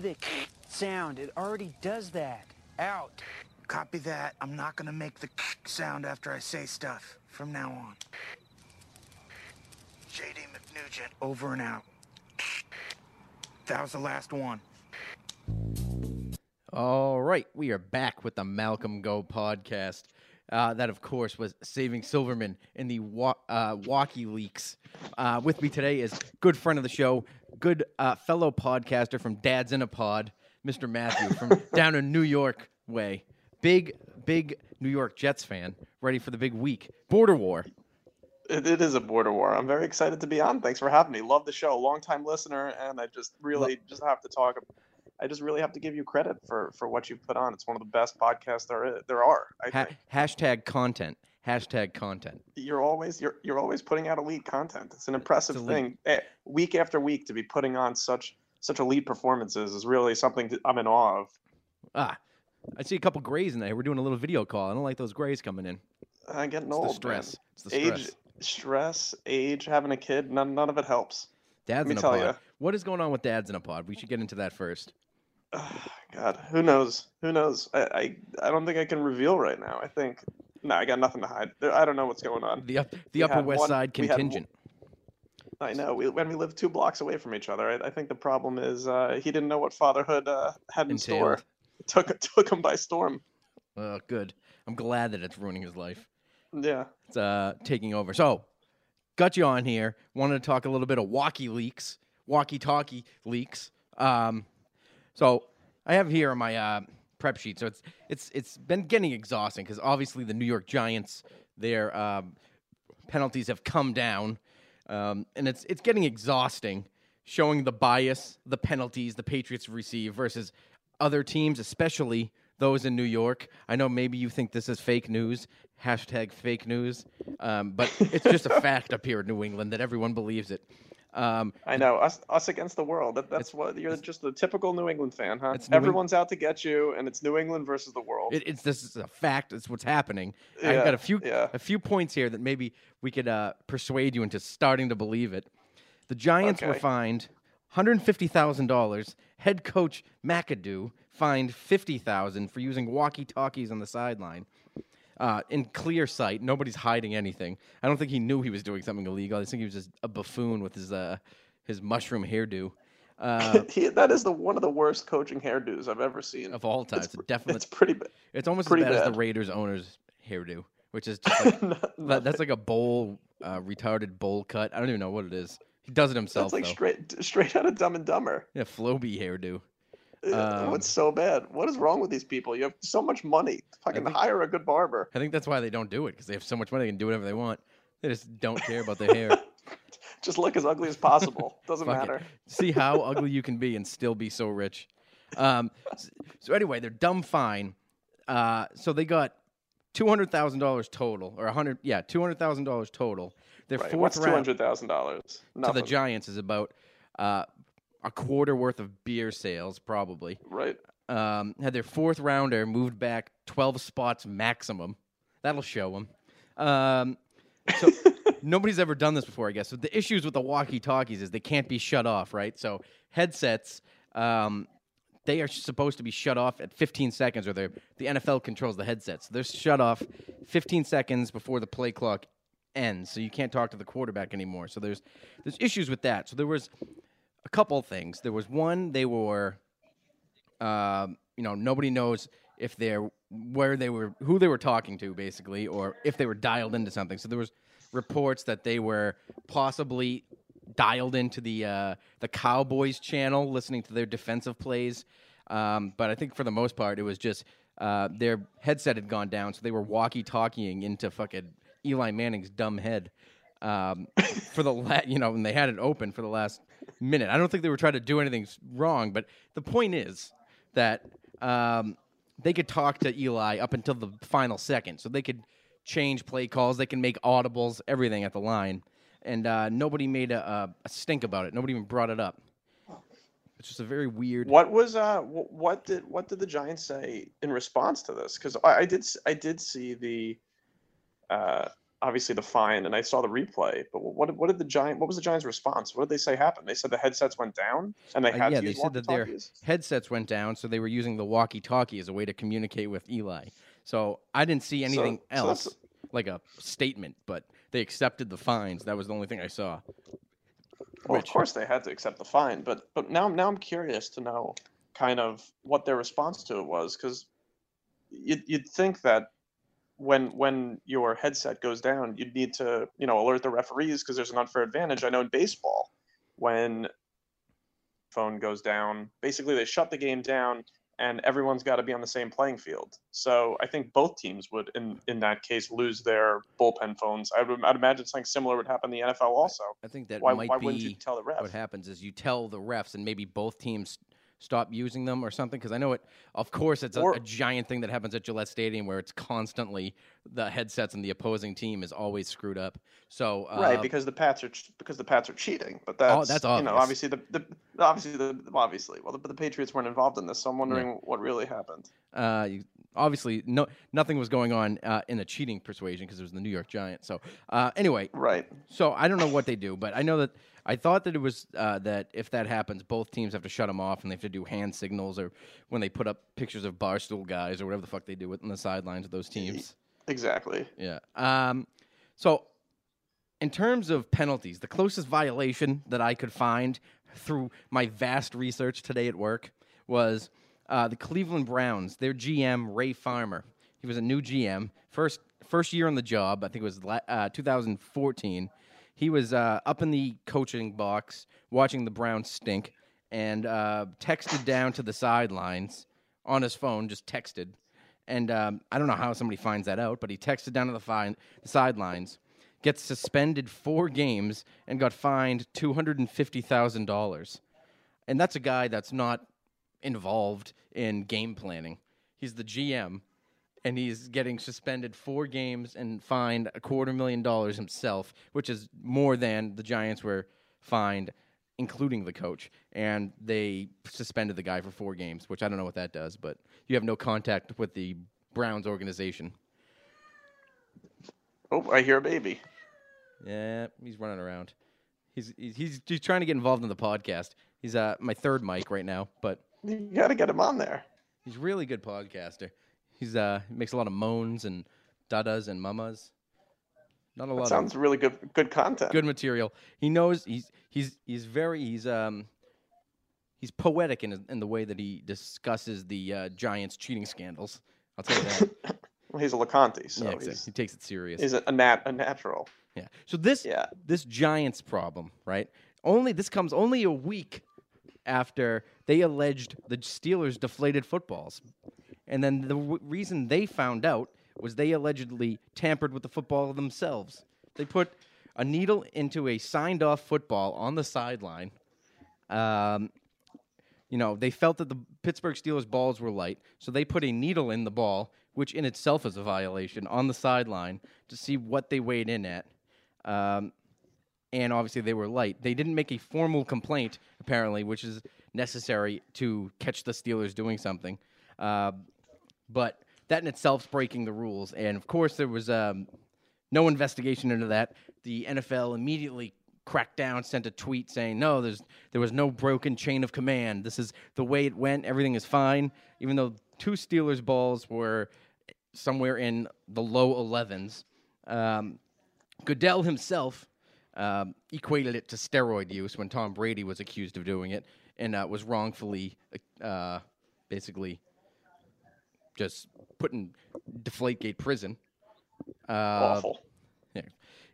don't have to do the sound. It already does that. Out. Copy that. I'm not gonna make the sound after I say stuff from now on. JD McNugent, over and out. That was the last one. All right, we are back with the Malcolm Go podcast. Uh, that, of course, was Saving Silverman in the wa- uh, Walkie Leaks. Uh, with me today is good friend of the show, good uh, fellow podcaster from Dad's in a Pod, Mr. Matthew from down in New York way. Big, big New York Jets fan, ready for the big week. Border War. It, it is a border war. I'm very excited to be on. Thanks for having me. Love the show. Long time listener, and I just really just have to talk. I just really have to give you credit for for what you've put on. It's one of the best podcasts there is, there are. I Ha- think hashtag content. Hashtag content. you're always you're you're always putting out elite content. It's an impressive elite. thing. Eh, Week after week to be putting on such such elite performances is really something I'm in awe of. Ah, I see a couple grays in there. We're doing a little video call. I don't like those grays coming in. I'm getting It's old. the man. stress. It's the age, stress. stress, age, having a kid. None none of it helps. Dad's me in a tell pod. ya. What is going on with dads in a pod? We should get into that first. God, who knows? Who knows? I, I I don't think I can reveal right now. I think no, I got nothing to hide. I don't know what's going on. The up, the We Upper West one- Side we contingent. I know. We, when we live two blocks away from each other, I, I think the problem is uh, he didn't know what fatherhood uh, had in store. It took took him by storm. Oh, good. I'm glad that it's ruining his life. Yeah. It's uh, taking over. So, got you on here. Wanted to talk a little bit of walkie leaks, walkie-talkie leaks. Um, so I have here my uh, prep sheet. So it's it's it's been getting exhausting because obviously the New York Giants, their um, penalties have come down, um, and it's it's getting exhausting showing the bias, the penalties the Patriots receive versus other teams, especially those in New York. I know maybe you think this is fake news, hashtag fake news, um, but it's just a fact up here in New England that everyone believes it. Um, I know us us against the world. That, that's what you're just a typical New England fan, huh? It's New Eng- Everyone's out to get you, and it's New England versus the world. It, it's this is a fact. It's what's happening. I've got a few yeah. a few points here that maybe we could uh, persuade you into starting to believe it. The Giants were fined one hundred fifty thousand dollars. Head coach McAdoo fined fifty thousand for using walkie talkies on the sideline. Uh, in clear sight, nobody's hiding anything. I don't think he knew he was doing something illegal. I think he was just a buffoon with his uh, his mushroom hairdo. Uh, he, that is the one of the worst coaching hairdos I've ever seen. of all time, it's, a pr- definite. It's pretty bad. It's almost Pretty as bad, as the. Raiders owner's hairdo, which is just like, No- that, that's like a bowl, uh, retarded bowl cut. I don't even know what it is. He does it himself That's like though. straight straight out of Dumb and Dumber. yeah, Floby hairdo. Uh, Um, What's so bad? What is wrong with these people? You have so much money. Fucking think- hire a good barber. I think that's why they don't do it because they have so much money they can do whatever they want. They just don't care about their hair. Just look as ugly as possible. Doesn't Fuck it. matter. See how ugly you can be and still be so rich. Um, so anyway, they're dumb fine. Uh, so they got two hundred thousand dollars total, or a hundred, yeah, two hundred thousand dollars total. Their Right. fourth What's round hundred thousand dollars? to the Giants is about uh, a quarter worth of beer sales, probably. Right. Um, had their fourth rounder moved back 12 spots maximum. That'll show them. Um, so nobody's ever done this before, I guess. So the issues with the walkie-talkies is they can't be shut off, right? So headsets, um, they are supposed to be shut off at 15 seconds, or the NFL controls the headsets. So they're shut off 15 seconds before the play clock ends, so you can't talk to the quarterback anymore. So there's there's issues with that. So there was a couple things. There was one they were um, you know, nobody knows if they're where they were, who they were talking to, basically, or if they were dialed into something. So there was reports that they were possibly dialed into the uh, the Cowboys channel, listening to their defensive plays. Um, but I think for the most part, it was just uh, their headset had gone down, so they were walkie-talkieing into fucking Eli Manning's dumb head um, for the la- you know, and they had it open for the last minute. I don't think they were trying to do anything wrong, but the point is that um, they could talk to Eli up until the final second, so they could change play calls, they can make audibles, everything at the line, and uh, nobody made a, a, stink about it. Nobody even brought it up. It's just a very weird. What was uh what did what did the Giants say in response to this? Because I, I did I did see the uh obviously the fine and I saw the replay, but what did- what did the Giant what was the Giants' response? What did they say happened? They said the headsets went down and they Uh, had yeah, to they use said that their headsets went down, so they were using the walkie-talkie as a way to communicate with Eli. So I didn't see anything so else like a statement, but they accepted the fines. That was the only thing I saw. Well, Which- of course they had to accept the fine, but but now now I'm curious to know kind of what their response to it was because you'd you'd think that when when your headset goes down, you'd need to you know alert the referees because there's an unfair advantage. I know in baseball when phone goes down, basically they shut the game down and everyone's got to be on the same playing field. So I think both teams would in in that case lose their bullpen phones. I would I'd imagine something similar would happen in the NFL also. I think that Why, might why wouldn't you be tell the ref? what happens is you tell the refs, and maybe both teams stop using them or something. Because I know it. Of course, it's a, Or- a giant thing that happens at Gillette Stadium where it's constantly the headsets and the opposing team is always screwed up. So uh, right because the pats are because the pats are cheating but that's, that's you know obviously the, the obviously the obviously well the, but the patriots weren't involved in this so i'm wondering what really happened uh, you- obviously no nothing was going on uh, in a cheating persuasion because it was the New York Giants. So uh, anyway, right So I don't know what they do, but I know that I thought that it was uh, that if that happens, both teams have to shut them off and they have to do hand signals or when they put up pictures of barstool guys or whatever the fuck they do on the sidelines of those teams. exactly Yeah. Um, so in terms of penalties, the closest violation that I could find through my vast research today at work was uh, the Cleveland Browns. Their GM Ray Farmer. He was a new GM, first first year on the job. I think it was uh, 2014. He was uh, up in the coaching box watching the Browns stink, and uh, texted down to the sidelines on his phone. Just texted, and um, I don't know how somebody finds that out, but he texted down to the, fine, the sidelines, gets suspended four games, and got fined two hundred and fifty thousand dollars. And that's a guy that's not involved in game planning. He's the GM, and he's getting suspended four games and fined a quarter million dollars himself, which is more than the Giants were fined, including the coach. And they suspended the guy for four games, which I don't know what that does, but you have no contact with the Browns organization. oh i hear a baby Yeah, he's running around. He's he's he's, he's trying to get involved in the podcast. He's uh my third mic right now, but you gotta get him on there he's a really good podcaster. He's uh he makes a lot of moans and dadas and mamas. Not a lot that of sounds really good good content good material. He knows he's he's he's very he's um he's poetic in in the way that he discusses the uh, Giants cheating scandals. I'll tell you that. well, he's a leconte so yeah, exactly. he takes it serious. he's a, a nat a natural Yeah. So this Yeah. this Giants problem, right? Only this comes only a week after they alleged the Steelers deflated footballs, and then the w- reason they found out was they allegedly tampered with the football themselves. They put a needle into a signed off football on the sideline. Um, you know, they felt that the Pittsburgh Steelers balls were light, so they put a needle in the ball, which in itself is a violation, on the sideline to see what they weighed in at. Um, and obviously they were light. They didn't make a formal complaint, apparently, which is necessary to catch the Steelers doing something. Uh, but that in itself is breaking the rules. And of course, there was um, no investigation into that. The NFL immediately cracked down, sent a tweet saying, "No, there's there was no broken chain of command. This is the way it went. Everything is fine." Even though two Steelers balls were somewhere in the low 11s. Um, Goodell himself um, equated it to steroid use when Tom Brady was accused of doing it and uh, was wrongfully, uh, basically, just put in Deflategate prison. Uh, awful yeah.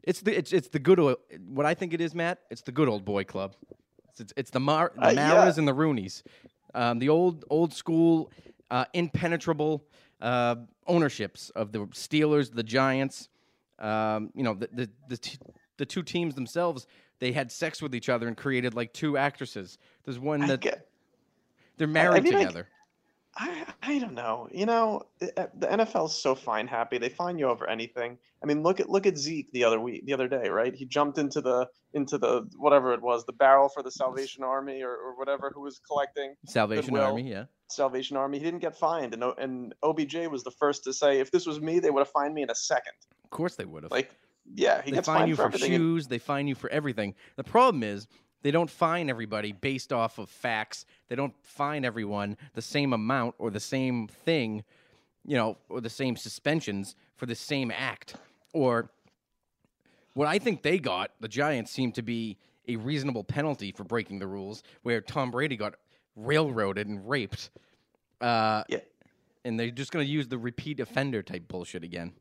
It's the it's it's the good old what I think it is, Matt. It's the good old boy club. It's it's, it's the Mar the Uh, yeah. Maras and the Rooneys, um, the old old school, uh, impenetrable uh, ownerships of the Steelers, the Giants. Um, you know the the the, t- the two teams themselves. They had sex with each other and created like two actresses. There's one that they're married mean, together. I I don't know. You know, the uh, NFL is so fine happy. They find you over anything. I mean, look at look at Zeke the other week, the other day, right? He jumped into the into the whatever it was, the barrel for the Salvation Army or, or whatever who was collecting Salvation Goodwill. Army, yeah. Salvation Army. He didn't get fined, and and OBJ was the first to say, if this was me, they would have fined me in a second. Of course they would have. Like, yeah, he they gets fine fined you for, for everything. and- shoes. They fine you for everything. The problem is they don't fine everybody based off of facts. They don't fine everyone the same amount or the same thing, you know, or the same suspensions for the same act. Or what I think they got, the Giants seem to be a reasonable penalty for breaking the rules, where Tom Brady got railroaded and raped. Uh, Yeah. And they're just going to use the repeat offender type bullshit again.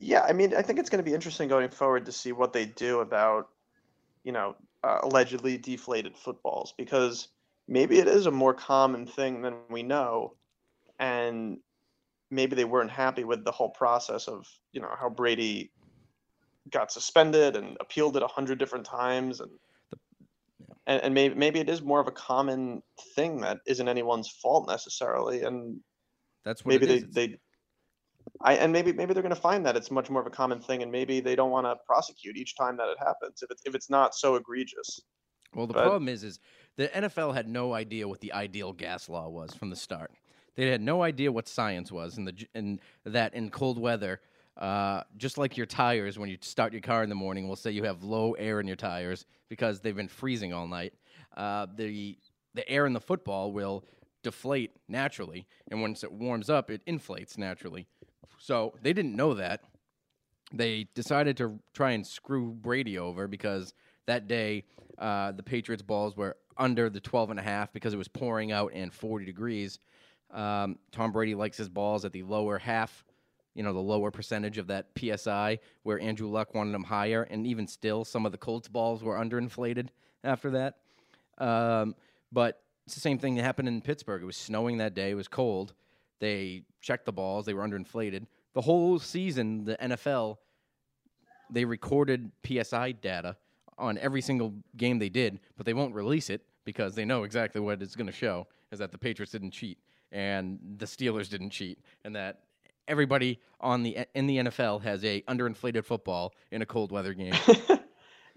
Yeah, I mean, I think it's going to be interesting going forward to see what they do about, you know, uh, allegedly deflated footballs because maybe it is a more common thing than we know, and maybe they weren't happy with the whole process of, you know, how Brady got suspended and appealed it a hundred different times, and and, and maybe maybe it is more of a common thing that isn't anyone's fault necessarily, and That's what maybe they, they I and maybe maybe they're going to find that it's much more of a common thing and maybe they don't want to prosecute each time that it happens if it's if it's not so egregious. Well, the But- problem is, is the NFL had no idea what the ideal gas law was from the start. They had no idea what science was, and the and that in cold weather, uh, just like your tires, when you start your car in the morning, we'll say you have low air in your tires because they've been freezing all night. Uh, the the air in the football will deflate naturally, and once it warms up, it inflates naturally. So they didn't know that they decided to try and screw Brady over because that day uh, the Patriots balls were under the 12 and a half because it was pouring out and 40 degrees. Um, Tom Brady likes his balls at the lower half, you know, the lower percentage of that PSI, where Andrew Luck wanted them higher, and even still, some of the Colts balls were underinflated after that. Um, but it's the same thing that happened in Pittsburgh. It was snowing that day. It was cold. They checked the balls. They were underinflated. The whole season, the NFL, they recorded PSI data on every single game they did, but they won't release it because they know exactly what it's going to show is that the Patriots didn't cheat and the Steelers didn't cheat and that everybody on the in the NFL has a underinflated football in a cold weather game.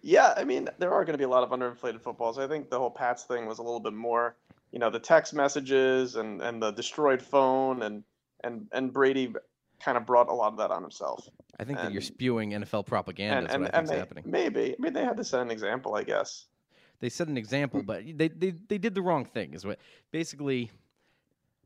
Yeah, I mean, there are going to be a lot of underinflated footballs. I think the whole Pats thing was a little bit more, you know, the text messages and, and the destroyed phone and and and Brady kind of brought a lot of that on himself. I think that you're spewing NFL propaganda. And and, what I and think's they, happening. maybe, I mean, they had to set an example, I guess. they set an example, but they, they they did the wrong thing. Is what basically.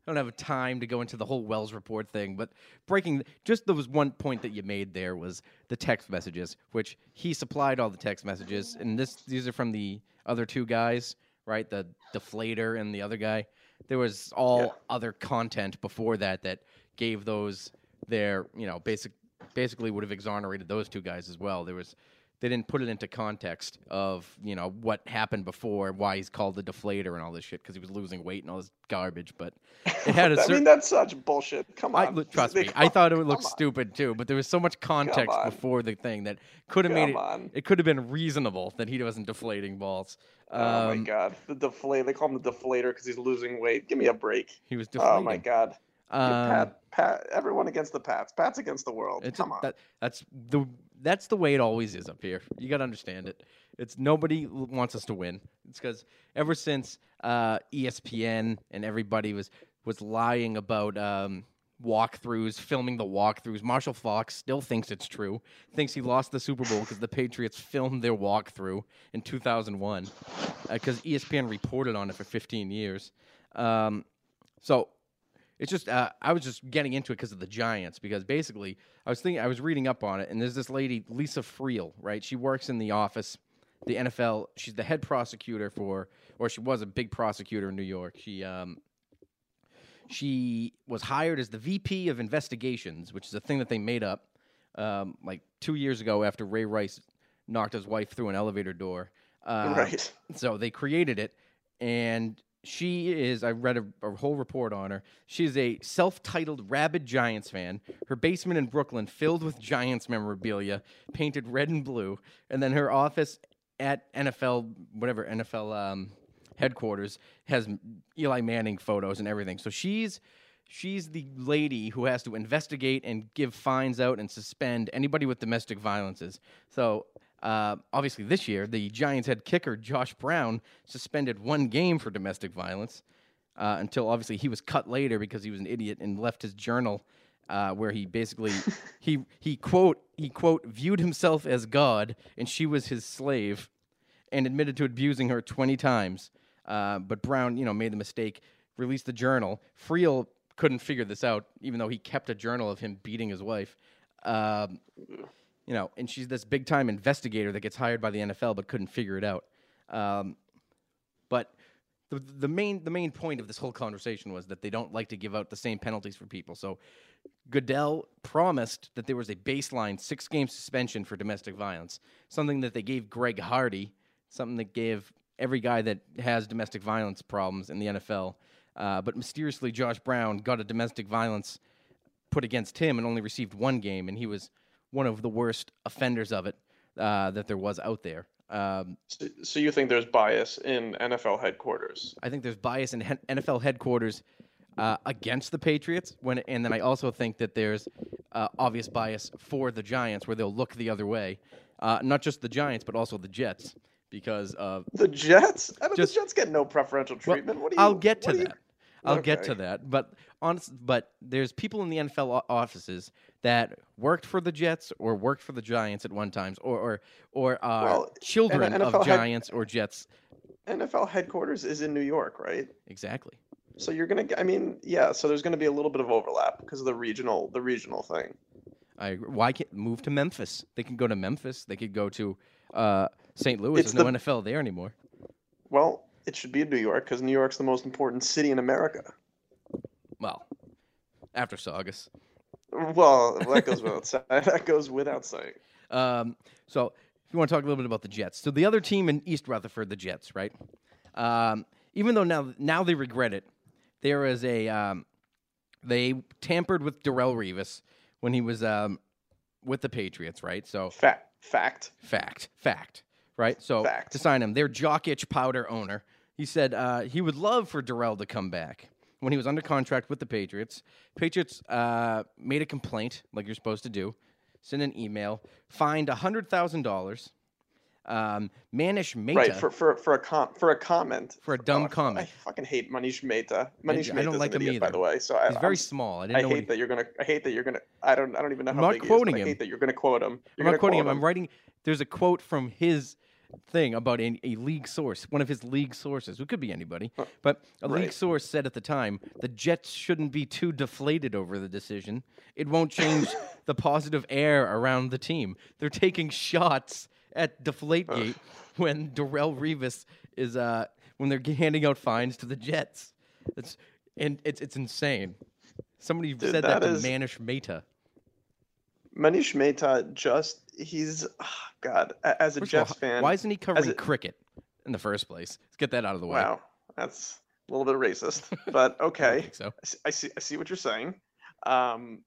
I don't have time to go into the whole Wells report thing, but breaking just there was one point that you made there was the text messages, which he supplied all the text messages, and this these are from the other two guys, right? The deflator and the other guy. There was all Yeah. other content before that that gave those their you know basic basically would have exonerated those two guys as well. There was they didn't put it into context of you know what happened before, why he's called the deflator and all this shit because he was losing weight and all this garbage. But it had a I certain. mean, that's such bullshit. Come I, on. look, trust me, I thought it would look on. stupid too, but there was so much context before the thing that could have made it. On. It could have been reasonable that he wasn't deflating balls. Oh Um, my god, the deflate. They call him the deflator because he's losing weight. Give me a break. He was deflating. Oh my god. Um, Pat, Pat, everyone against the Pats. Pats against the world. Come a- on. that, that's the that's the way it always is up here. You got to understand it. It's nobody wants us to win. It's because ever since uh, ESPN and everybody was was lying about um, walkthroughs, filming the walkthroughs. Marshall Faulk still thinks it's true. Thinks he lost the Super Bowl because the Patriots filmed their walkthrough in 2001 because ESPN reported on it for 15 years. Um, so it's just uh, I was just getting into it because of the Giants because basically I was thinking I was reading up on it and there's this lady Lisa Friel right? She works in the office the NFL she's the head prosecutor for or she was a big prosecutor in New York. She um she was hired as the VP of investigations which is a thing that they made up um, like two years ago after Ray Rice knocked his wife through an elevator door. Uh, right. so they created it, and she is. I read a, a whole report on her. She's a self-titled rabid Giants fan. Her basement in Brooklyn filled with Giants memorabilia, painted red and blue, and then her office at NFL, whatever NFL um, headquarters has Eli Manning photos and everything. So she's she's the lady who has to investigate and give fines out and suspend anybody with domestic violences. So uh, obviously, this year the Giants head kicker Josh Brown suspended one game for domestic violence uh, until obviously he was cut later because he was an idiot and left his journal uh, where he basically he he quote he quote viewed himself as God and she was his slave, and admitted to abusing her twenty times. Uh, but Brown, you know, made the mistake, released the journal. Friel couldn't figure this out, even though he kept a journal of him beating his wife. Um, you know, and she's this big time investigator that gets hired by the NFL but couldn't figure it out. Um, but the the main the main point of this whole conversation was that they don't like to give out the same penalties for people. So Goodell promised that there was a baseline six game suspension for domestic violence, something that they gave Greg Hardy, something that gave every guy that has domestic violence problems in the NFL. Uh, but mysteriously, Josh Brown got a domestic violence put against him and only received one game, and he was one of the worst offenders of it uh, that there was out there. Um, So, so you think there's bias in NFL headquarters? I think there's bias in he- NFL headquarters uh, against the Patriots, when, and then I also think that there's uh, obvious bias for the Giants, where they'll look the other way. Uh, not just the Giants, but also the Jets, because of The Jets? I don't, Just- the Jets get no preferential Well, treatment. what do you? I'll get to that. you- I'll get to that. But honest, but there's people in the NFL offices that worked for the Jets or worked for the Giants at one times, or or or are Well, children of NFL head- Giants or Jets. NFL headquarters is in New York, right? Exactly. So you're gonna. I mean, yeah. So there's gonna be a little bit of overlap because of the regional, the regional thing. I agree. why can't move to Memphis? They can go to Memphis. They could go to uh, St. Louis. It's There's no the- NFL there anymore. Well, it should be in New York because New York's the most important city in America. Well, after Saugus. Well, that goes without saying. That goes without saying. Um, so, if you want to talk a little bit about the Jets, so the other team in East Rutherford, the Jets, right? Um, even though now now they regret it, there is a um, they tampered with Darrelle Revis when he was um, with the Patriots, right? So Fact. Fact. fact, fact, right? So Fact. to sign him, their jock itch powder owner, he said uh, he would love for Darrelle to come back when he was under contract with the Patriots. Patriots uh, made a complaint, like you're supposed to do, send an email, fined hundred thousand dollars. Um, Manish Mehta Right for for for a com for a comment For a dumb oh, I comment. fucking hate Manish Mehta. Manish I Mehta don't is like an him idiot, by the way. So I, he's very I'm, small. I didn't I hate he- that you're gonna. I hate that you're gonna. I don't. I don't even know I'm how not big he is, quoting but I hate that you're gonna quote him. You're I'm not quoting quote him. I'm writing. There's a quote from his thing about a, a league source, one of his league sources, who could be anybody, but a league source said at the time the Jets shouldn't be too deflated over the decision. It won't change the positive air around the team. They're taking shots at Deflategate when Darrelle Revis is uh when they're handing out fines to the Jets. It's and it's it's insane. Somebody Dude, said that, that to is- Manish Mehta. Manish Mehta just he's ah, God as a First of all, Jets fan. why isn't he covering a- cricket in the first place? Let's get that out of the way. Wow, that's a little bit racist, but okay. think so. I I see. I see what you're saying. Um,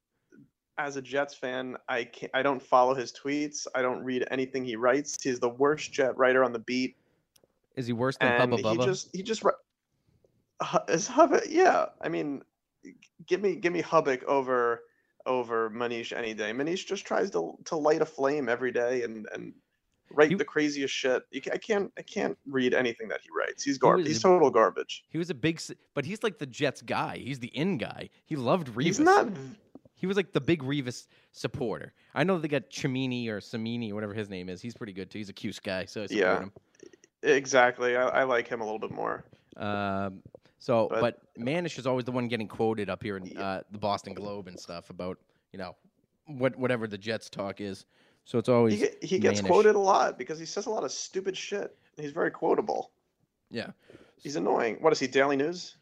as a Jets fan, I can't. I don't follow his tweets. I don't read anything he writes. He's the worst Jet writer on the beat, Is he worse than and Hubba he just he just. Is Hubba? Yeah, I mean, give me give me Hubbock over over Manish any day. Manish just tries to to light a flame every day and and write He- the craziest shit. I can't I can't read anything that he writes. He's garbage. a- He's total garbage. He was a big, but he's like the Jets guy. He's the in guy. He loved Revis. He's not. He was like the big Revis supporter. I know they got Chimini or Samini or whatever his name is. He's pretty good too. He's a cute guy, so I support Yeah. him. Exactly. I, I like him a little bit more. Um, so, but, But- Manish is always the one getting quoted up here in Yeah. uh, the Boston Globe and stuff about you know what whatever the Jets talk is. So it's always He, he gets Manish. quoted a lot because he says a lot of stupid shit. He's very quotable. yeah. He's annoying. What is he? Daily News?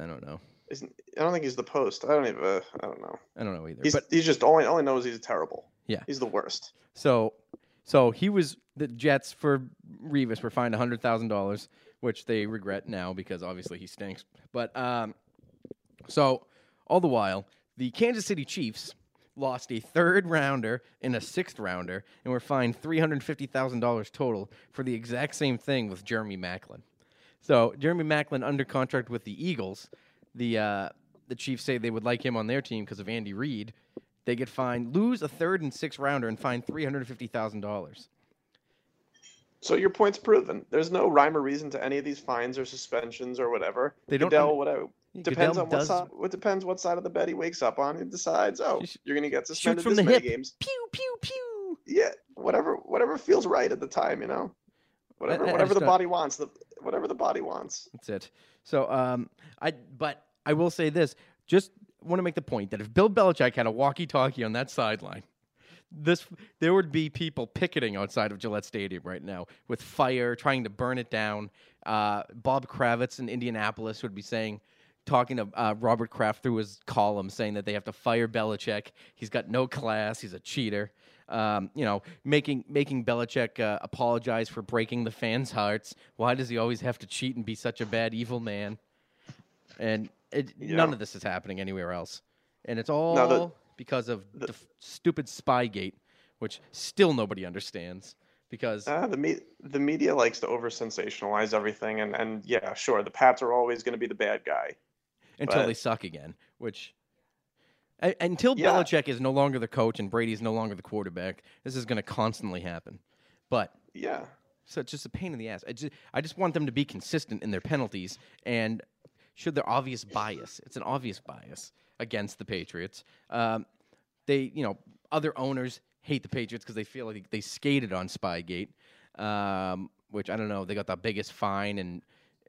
I don't know. Isn't I don't think he's the Post. I don't even. Uh, I don't know. I don't know either. He's but he's just all I only know is he's terrible. Yeah. He's the worst. So, so he was the Jets for Revis were fined hundred thousand dollars, which they regret now because obviously he stinks. But um, so all the while, the Kansas City Chiefs lost a third rounder and a sixth rounder and were fined $350,000 total for the exact same thing with Jeremy Maclin. So, Jeremy Maclin under contract with the Eagles. The, uh, the Chiefs say they would like him on their team because of Andy Reid. They get fined, lose a third and sixth rounder, and fined $350,000. So your point's proven. There's no rhyme or reason to any of these fines or suspensions or whatever. They don't Goodell, whatever. Yeah, Depends Goodell on what side. What depends what side of the bed he wakes up on. He decides, oh, you're gonna get suspended from this the many hip. games. Pew pew pew. Yeah, whatever, whatever feels right at the time, you know. Whatever, I- I whatever just the body wants. The whatever the body wants. That's it. So, um, I but I will say this: just want to make the point that if Bill Belichick had a walkie-talkie on that sideline, this there would be people picketing outside of Gillette Stadium right now with fire, trying to burn it down. Uh, Bob Kravitz in Indianapolis would be saying. Talking to uh, Robert Kraft through his column, saying that they have to fire Belichick. He's got no class. He's a cheater. Um, you know, making making Belichick uh, apologize for breaking the fans' hearts. Why does he always have to cheat and be such a bad, evil man? And it, Yeah. none of this is happening anywhere else, and it's all No, the- because of the, the- f- stupid Spygate, which still nobody understands. Because Uh, the me- the media likes to over sensationalize everything, and and yeah, sure, the Pats are always going to be the bad guy. until but- they suck again, which until Yeah. Belichick is no longer the coach and Brady's no longer the quarterback, this is going to constantly happen. But Yeah, So it's just a pain in the ass. I just, I just want them to be consistent in their penalties and should their obvious bias. It's an obvious bias against the Patriots. Um, they, you know, other owners hate the Patriots because they feel like they skated on Spygate, um, which I don't know. They got the biggest fine and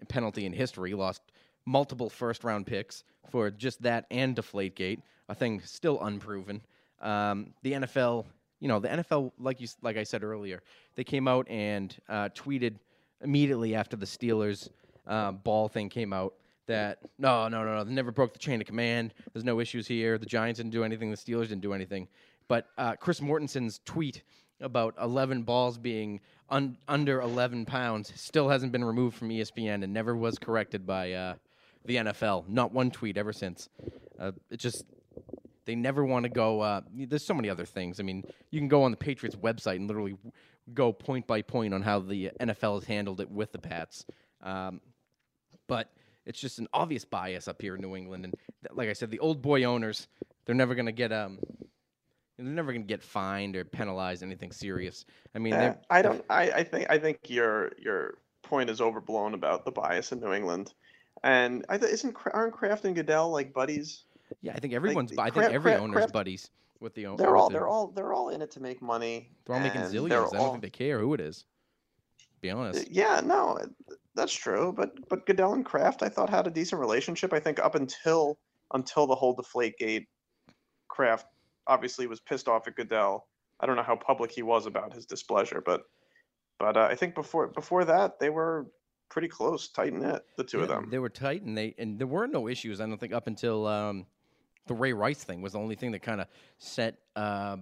penalty in history. Lost multiple first round picks for just that and Deflategate, a thing still unproven. Um, the NFL, you know, the NFL, like you, like I said earlier, they came out and uh, tweeted immediately after the Steelers uh, ball thing came out that no, no, no, no, they never broke the chain of command. There's no issues here. The Giants didn't do anything. The Steelers didn't do anything. But uh, Chris Mortensen's tweet about 11 balls being un- under 11 pounds still hasn't been removed from ESPN and never was corrected by uh, the NFL. Not one tweet ever since. Uh, it just they never want to go. Uh, there's so many other things. I mean, you can go on the Patriots website and literally go point by point on how the NFL has handled it with the Pats. Um, but it's just an obvious bias up here in New England. And th- like I said, the old boy owners, they're never going to get um, they're never going to get fined or penalized anything serious. I mean, they're I don't. I, I think I think your your point is overblown about the bias in New England, and I th- isn't aren't Kraft and Goodell like buddies? yeah. I think everyone's. the I think Kraft- every Kraft- owner's Kraft- buddies with the owner. They're all they're all they're all in it to make money. they're all making zillions. I don't all- think they care who it is. Be Uh, honest. Yeah, no, that's true. But but Goodell and Kraft, I thought had a decent relationship. I think up until until the whole Deflate Gate, Kraft obviously was pissed off at Goodell. I don't know how public he was about his displeasure, but but uh, I think before before that they were pretty close, tight knit, the two of them. They were tight, and they and there were no issues. I don't think up until um, the Ray Rice thing was the only thing that kind of set uh,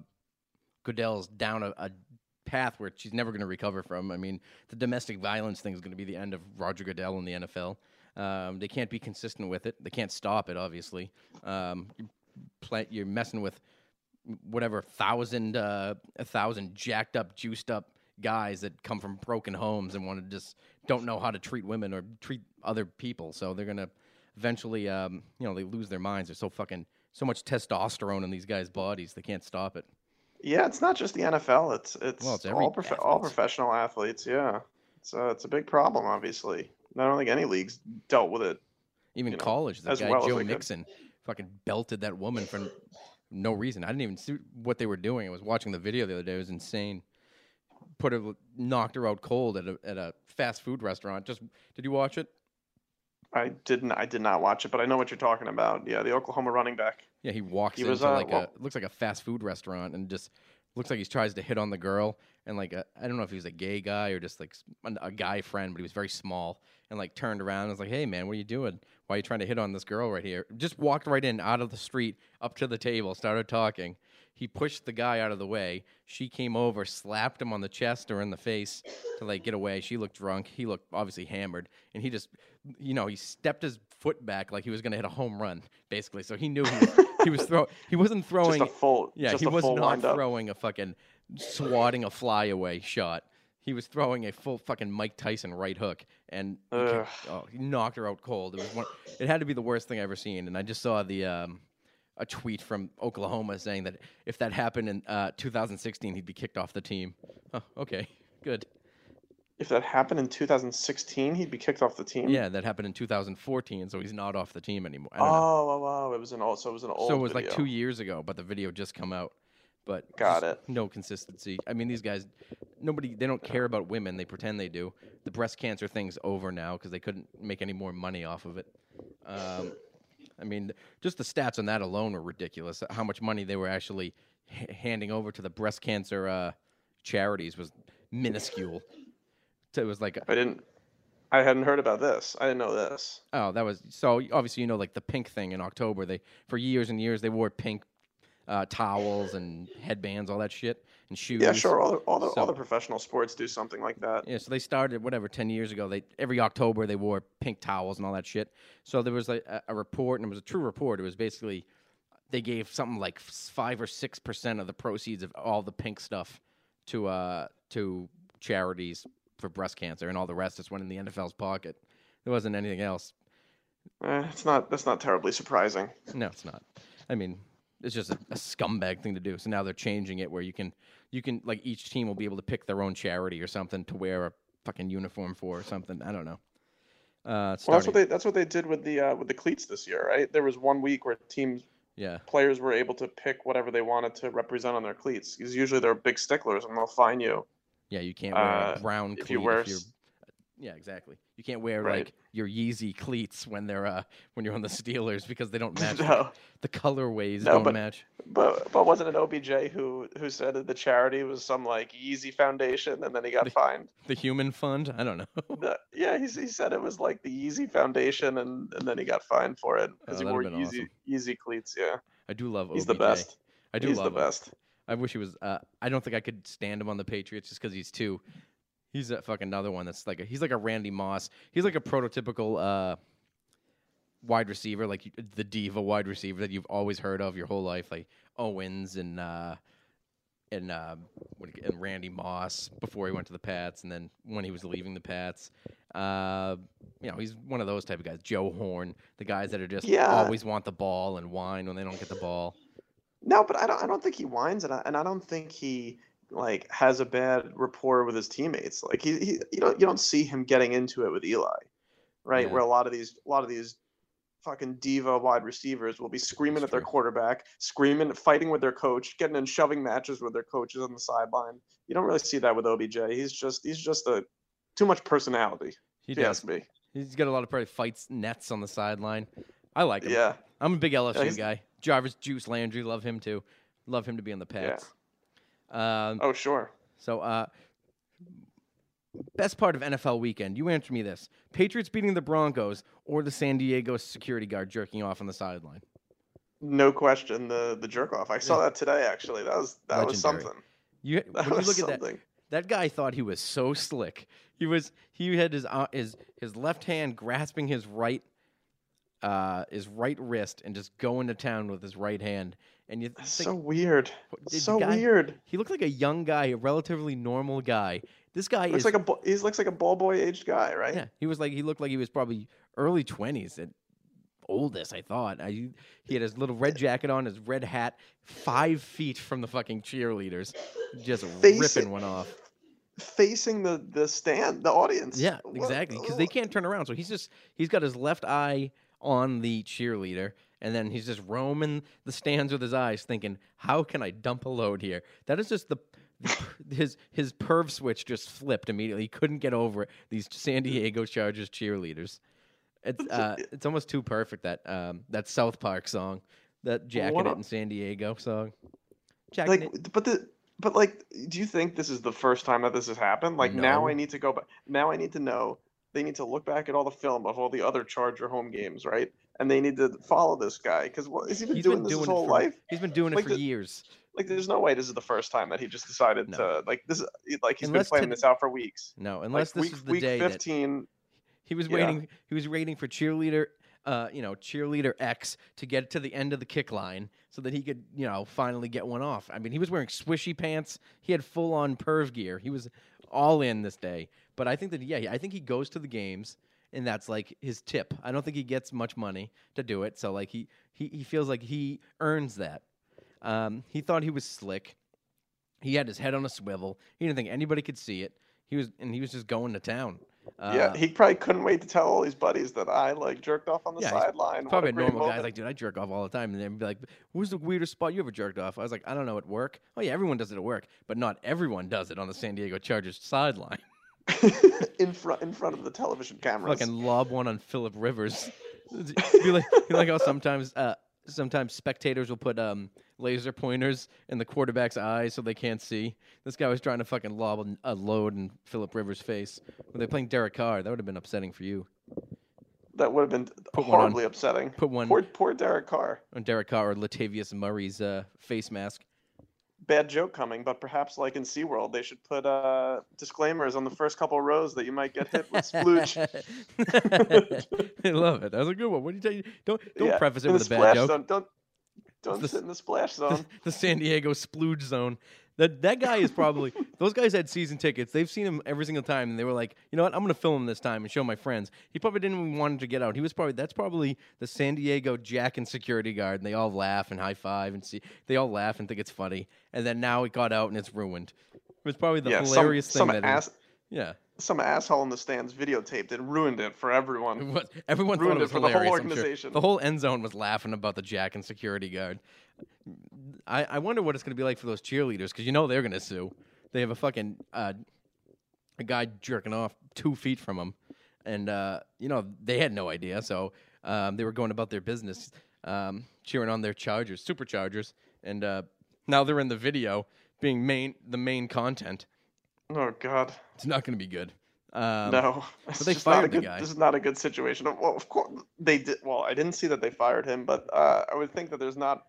Goodell's down a, a path where she's never going to recover from. I mean, the domestic violence thing is going to be the end of Roger Goodell in the NFL. Um, they can't be consistent with it. They can't stop it. Obviously, um, you pla you're messing with whatever thousand uh, a thousand jacked up, juiced up guys that come from broken homes and want to just don't know how to treat women or treat other people. So they're gonna eventually, um, you know, they lose their minds. There's so fucking so much testosterone in these guys' bodies. They can't stop it. Yeah, it's not just the NFL. It's it's, Well, it's all prof- all professional athletes. Yeah, uh, it's a big problem. Obviously, I don't think any leagues dealt with it. Even You know, college, the as guy well as Joe they could. Fucking belted that woman for no reason. I didn't even see what they were doing. I was watching the video the other day. It was insane. Put her, knocked her out cold at a at a fast food restaurant. Just did you watch it? I didn't. I did not watch it, but I know what you're talking about. Yeah, the Oklahoma running back. Yeah, he walks He into was, uh, like well- a looks like a fast food restaurant and just looks like he tries to hit on the girl and like I I don't know if he was a gay guy or just like a guy friend, but he was very small and like turned around and was like, "Hey man, what are you doing? Why are you trying to hit on this girl right here?" Just walked right in out of the street up to the table, started talking. He pushed the guy out of the way. She came over, slapped him on the chest or in the face to like get away. She looked drunk. He looked obviously hammered, and he just, you know, he stepped his foot back like he was going to hit a home run, basically. So he knew he was, he was throw. He wasn't throwing. Just a full. Yeah, he was not wind up. throwing a fucking swatting a fly away shot. He was throwing a full fucking Mike Tyson right hook, and he, kicked- oh, he knocked her out cold. It was one. It had to be the worst thing I ever seen. And I just saw the um, a tweet from Oklahoma saying that if that happened in uh, 2016, he'd be kicked off the team. Oh, okay, good. If that happened in 2016, he'd be kicked off the team. Yeah, that happened in 2014, so he's not off the team anymore. Oh, oh, oh, it was an old. So it was an old. So it was like two years ago, but the video just come out. But Got it. No consistency. I mean, these guys, nobody, they don't care about women. They pretend they do. The breast cancer thing's over now because they couldn't make any more money off of it. Um, I mean, just the stats on that alone were ridiculous. How much money they were actually h- handing over to the breast cancer uh, charities was minuscule. So it was like I didn't. I hadn't heard about this. I didn't know this. Oh, that was so obviously you know like the pink thing in October. They for years and years they wore pink uh, towels and headbands, all that shit, and shoes. Yeah, sure. All the, all the, all the professional sports do something like that. Yeah, so they started whatever ten years ago. They every October they wore pink towels and all that shit. So there was like a, a report, and it was a true report. It was basically they gave something like five or six percent of the proceeds of all the pink stuff to uh to charities for breast cancer, and all the rest just went in the NFL's pocket. There wasn't anything else. Eh, it's not. That's not terribly surprising. No, it's not. I mean, it's just a, a scumbag thing to do. So now they're changing it where you can, you can like each team will be able to pick their own charity or something to wear a fucking uniform for or something. I don't know. Uh, Well, that's what they. That's what they did with the uh, with the cleats this year, right? There was one week where teams yeah, players were able to pick whatever they wanted to represent on their cleats. Because usually they're big sticklers and they'll fine you. Yeah. You can't wear Uh, brown if you wear if s- Yeah, exactly. You can't wear Right. like your Yeezy cleats when they're uh when you're on the Steelers because they don't match. the- no, The colorways No, don't but- match. but but wasn't it OBJ who who said that the charity was some like Yeezy Foundation and then he got The- fined? The human fund. I don't know. The- yeah, he, he said it was like the Yeezy Foundation and, and then he got fined for it Oh, because he wore have been Yeezy Yeezy cleats. Yeah, I do love. OBJ. He's the best. I do he's love the him. I wish he was. Uh, I don't think I could stand him on the Patriots just because he's too. He's a fucking another one that's like a, he's like a Randy Moss. He's like a prototypical uh, wide receiver, like the diva wide receiver that you've always heard of your whole life, like Owens and uh, and uh, what do you- and Randy Moss before he went to the Pats, and then when he was leaving the Pats. Uh, you know, he's one of those type of guys. Joe Horn, the guys that are just Yeah. always want the ball and whine when they don't get the ball. No, but I don't. I don't think he whines, and I, and I don't think he like has a bad rapport with his teammates. Like he, he you don't you don't see him getting into it with Eli, right? Yeah. Where a lot of these a lot of these fucking diva wide receivers will be screaming That's at their true. quarterback, screaming, fighting with their coach, getting in shoving matches with their coaches on the sideline. You don't really see that with OBJ. He's just he's just a too much personality. He If you does. ask me. He's got a lot of probably fights, nets on the sideline. I like him. Yeah. I'm a big LSU he's- guy. Jarvis Juice Landry, love him too. Love him to be on the Yeah. Pats. Um, Oh sure. So, uh, best part of NFL weekend. You answer me this: Patriots beating the Broncos or the San Diego security guard jerking off on the sideline. No question. The the jerk off. I saw that today. Actually, that was that was something. You That when you was look at that, that guy thought he was so slick. He was he had his uh, his his left hand grasping his right uh his right wrist and just going to town with his right hand. And you think so weird. So guy- weird. he looked like a young guy, a relatively normal guy. This guy Looks is like a he looks like a ball boy aged guy, right? yeah. He was like he looked like he was probably early twenties at oldest. I thought I, he had his little red jacket on, his red hat, five feet from the fucking cheerleaders, just ripping one off. Facing the the stand, the audience. Yeah, exactly. Because they can't turn around. So he's just he's got his left eye on the cheerleader, and then he's just roaming the stands with his eyes, thinking, "How can I dump a load here?" That is just the. his his perv switch just flipped immediately. He couldn't get over it. These San Diego Chargers cheerleaders. It's uh, it's almost too perfect that um that South Park song, that jacking What it in San Diego song. Jacking like, it. but the but like, do you think this is the first time that this has happened? Like now, I need to go back. Now I need to know. They need to look back at all the film of all the other Charger home games, right? And they need to follow this guy because what has he been he's doing been this doing his whole for, life? He's been doing it for the- years. Like, there's no way this is the first time that he just decided No. to like this. Like he's Unless been planning to- this out for weeks. No, unless like this week, is the week day that 15 He was Yeah. waiting. He was waiting for cheerleader, uh, you know, cheerleader X to get to the end of the kick line so that he could, you know, finally get one off. I mean, he was wearing swishy pants. He had full on perv gear. He was all in this day. But I think that yeah, I think he goes to the games and that's like his tip. I don't think he gets much money to do it, so like he he, he feels like he earns that. Um, he thought he was slick. He had his head on a swivel. He didn't think anybody could see it. He was and he was just going to town. Uh, yeah, he probably couldn't wait to tell all his buddies that I like jerked off on the Yeah, sideline. Probably a normal guy. Like, dude, I jerk off all the time. And they'd be like, who's the weirdest spot you ever jerked off? I was like, I don't know, at work. Oh, yeah, everyone does it at work, but not everyone does it on the San Diego Chargers sideline. in front in front of the television cameras. Fucking lob one on Philip Rivers. be like, be like how sometimes, uh, sometimes spectators will put um, laser pointers in the quarterback's eyes so they can't see. This guy was trying to fucking lob a- load in Philip Rivers' face. Were they playing Derek Carr? That would have been upsetting for you. that would have been Put one on- horribly upsetting. Put one Poor poor Derek Carr. on Derek Carr or Latavius Murray's uh, face mask. Bad joke coming, but perhaps like in SeaWorld, they should put uh, disclaimers on the first couple rows that you might get hit with splooge. I love it. That was a good one. What do you tell you? Don't don't Yeah, preface it with a bad joke. Zone. Don't don't the sit in the splash zone. the San Diego splooge zone. That that guy is probably those guys had season tickets. They've seen him every single time, and they were like, you know what? I'm gonna film him this time and show my friends. He probably didn't even want to get out. He was probably that's probably the San Diego Jack and security guard, and they all laugh and high five and see. They all laugh and think it's funny, and then now it got out and it's ruined. It was probably the yeah, hilarious some, thing some that ass yeah. some asshole in the stands videotaped it, and ruined it for everyone. It was, everyone Ruined it it was for the whole. I'm sure. organization. The whole end zone was laughing about the Jack and security guard. I, I wonder what it's going to be like for those cheerleaders because you know they're going to sue. They have a fucking uh, a guy jerking off two feet from them, and uh, you know they had no idea, so um, they were going about their business, um, cheering on their Chargers, Superchargers, and uh, now they're in the video being main the main content. Oh God, It's not going to be good. Um, no! It's they fired the good, guy. This is not a good situation. Well, of course they did. Well, I didn't see that they fired him, but uh, I would think that there's not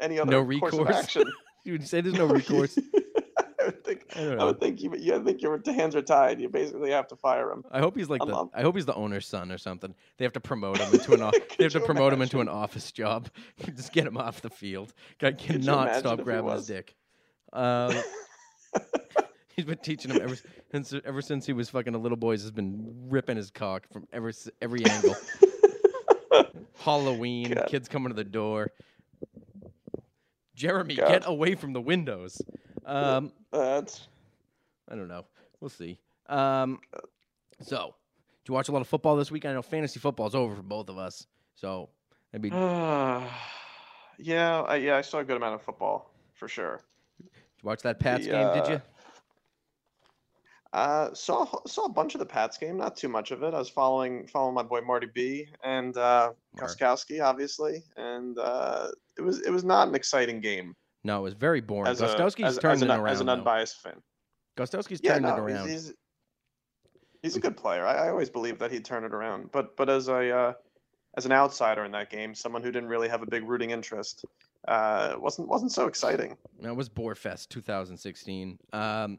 any other No course of recourse? action. You would say there's no recourse. I would think. I I would think you. You think your hands are tied. You basically have to fire him. I hope he's like I'm the. up. I hope he's the owner's son or something. They have to promote him into an. o- they have to promote him into an office job. Just get him off the field. Guy cannot stop grabbing his dick. Um, he's been teaching him ever since ever since he was fucking a little boy. He's been ripping his cock from every every angle. Halloween, God. kids coming to the door. Jeremy, God. get away from the windows. Um, That's I don't know. We'll see. Um, so, did you watch a lot of football this week? I know fantasy football's over for both of us. So, maybe did yeah, I, yeah. I saw a good amount of football for sure. Did you watch that Pats the, game? Did uh, you? Uh, saw saw a bunch of the Pats game, not too much of it. I was following following my boy Marty B and uh. Gostkowski, obviously, and uh, it was it was not an exciting game No, it was very boring. as a Gostkowski's as, turning as an, it around. as an though. unbiased fan. Gostkowski's Yeah, turning no, it he's, around. he's he's a good player. I, I always believed that he'd turn it around, but but as a uh, as an outsider in that game, someone who didn't really have a big rooting interest, uh, wasn't wasn't so exciting. That was Boarfest 2016. Um,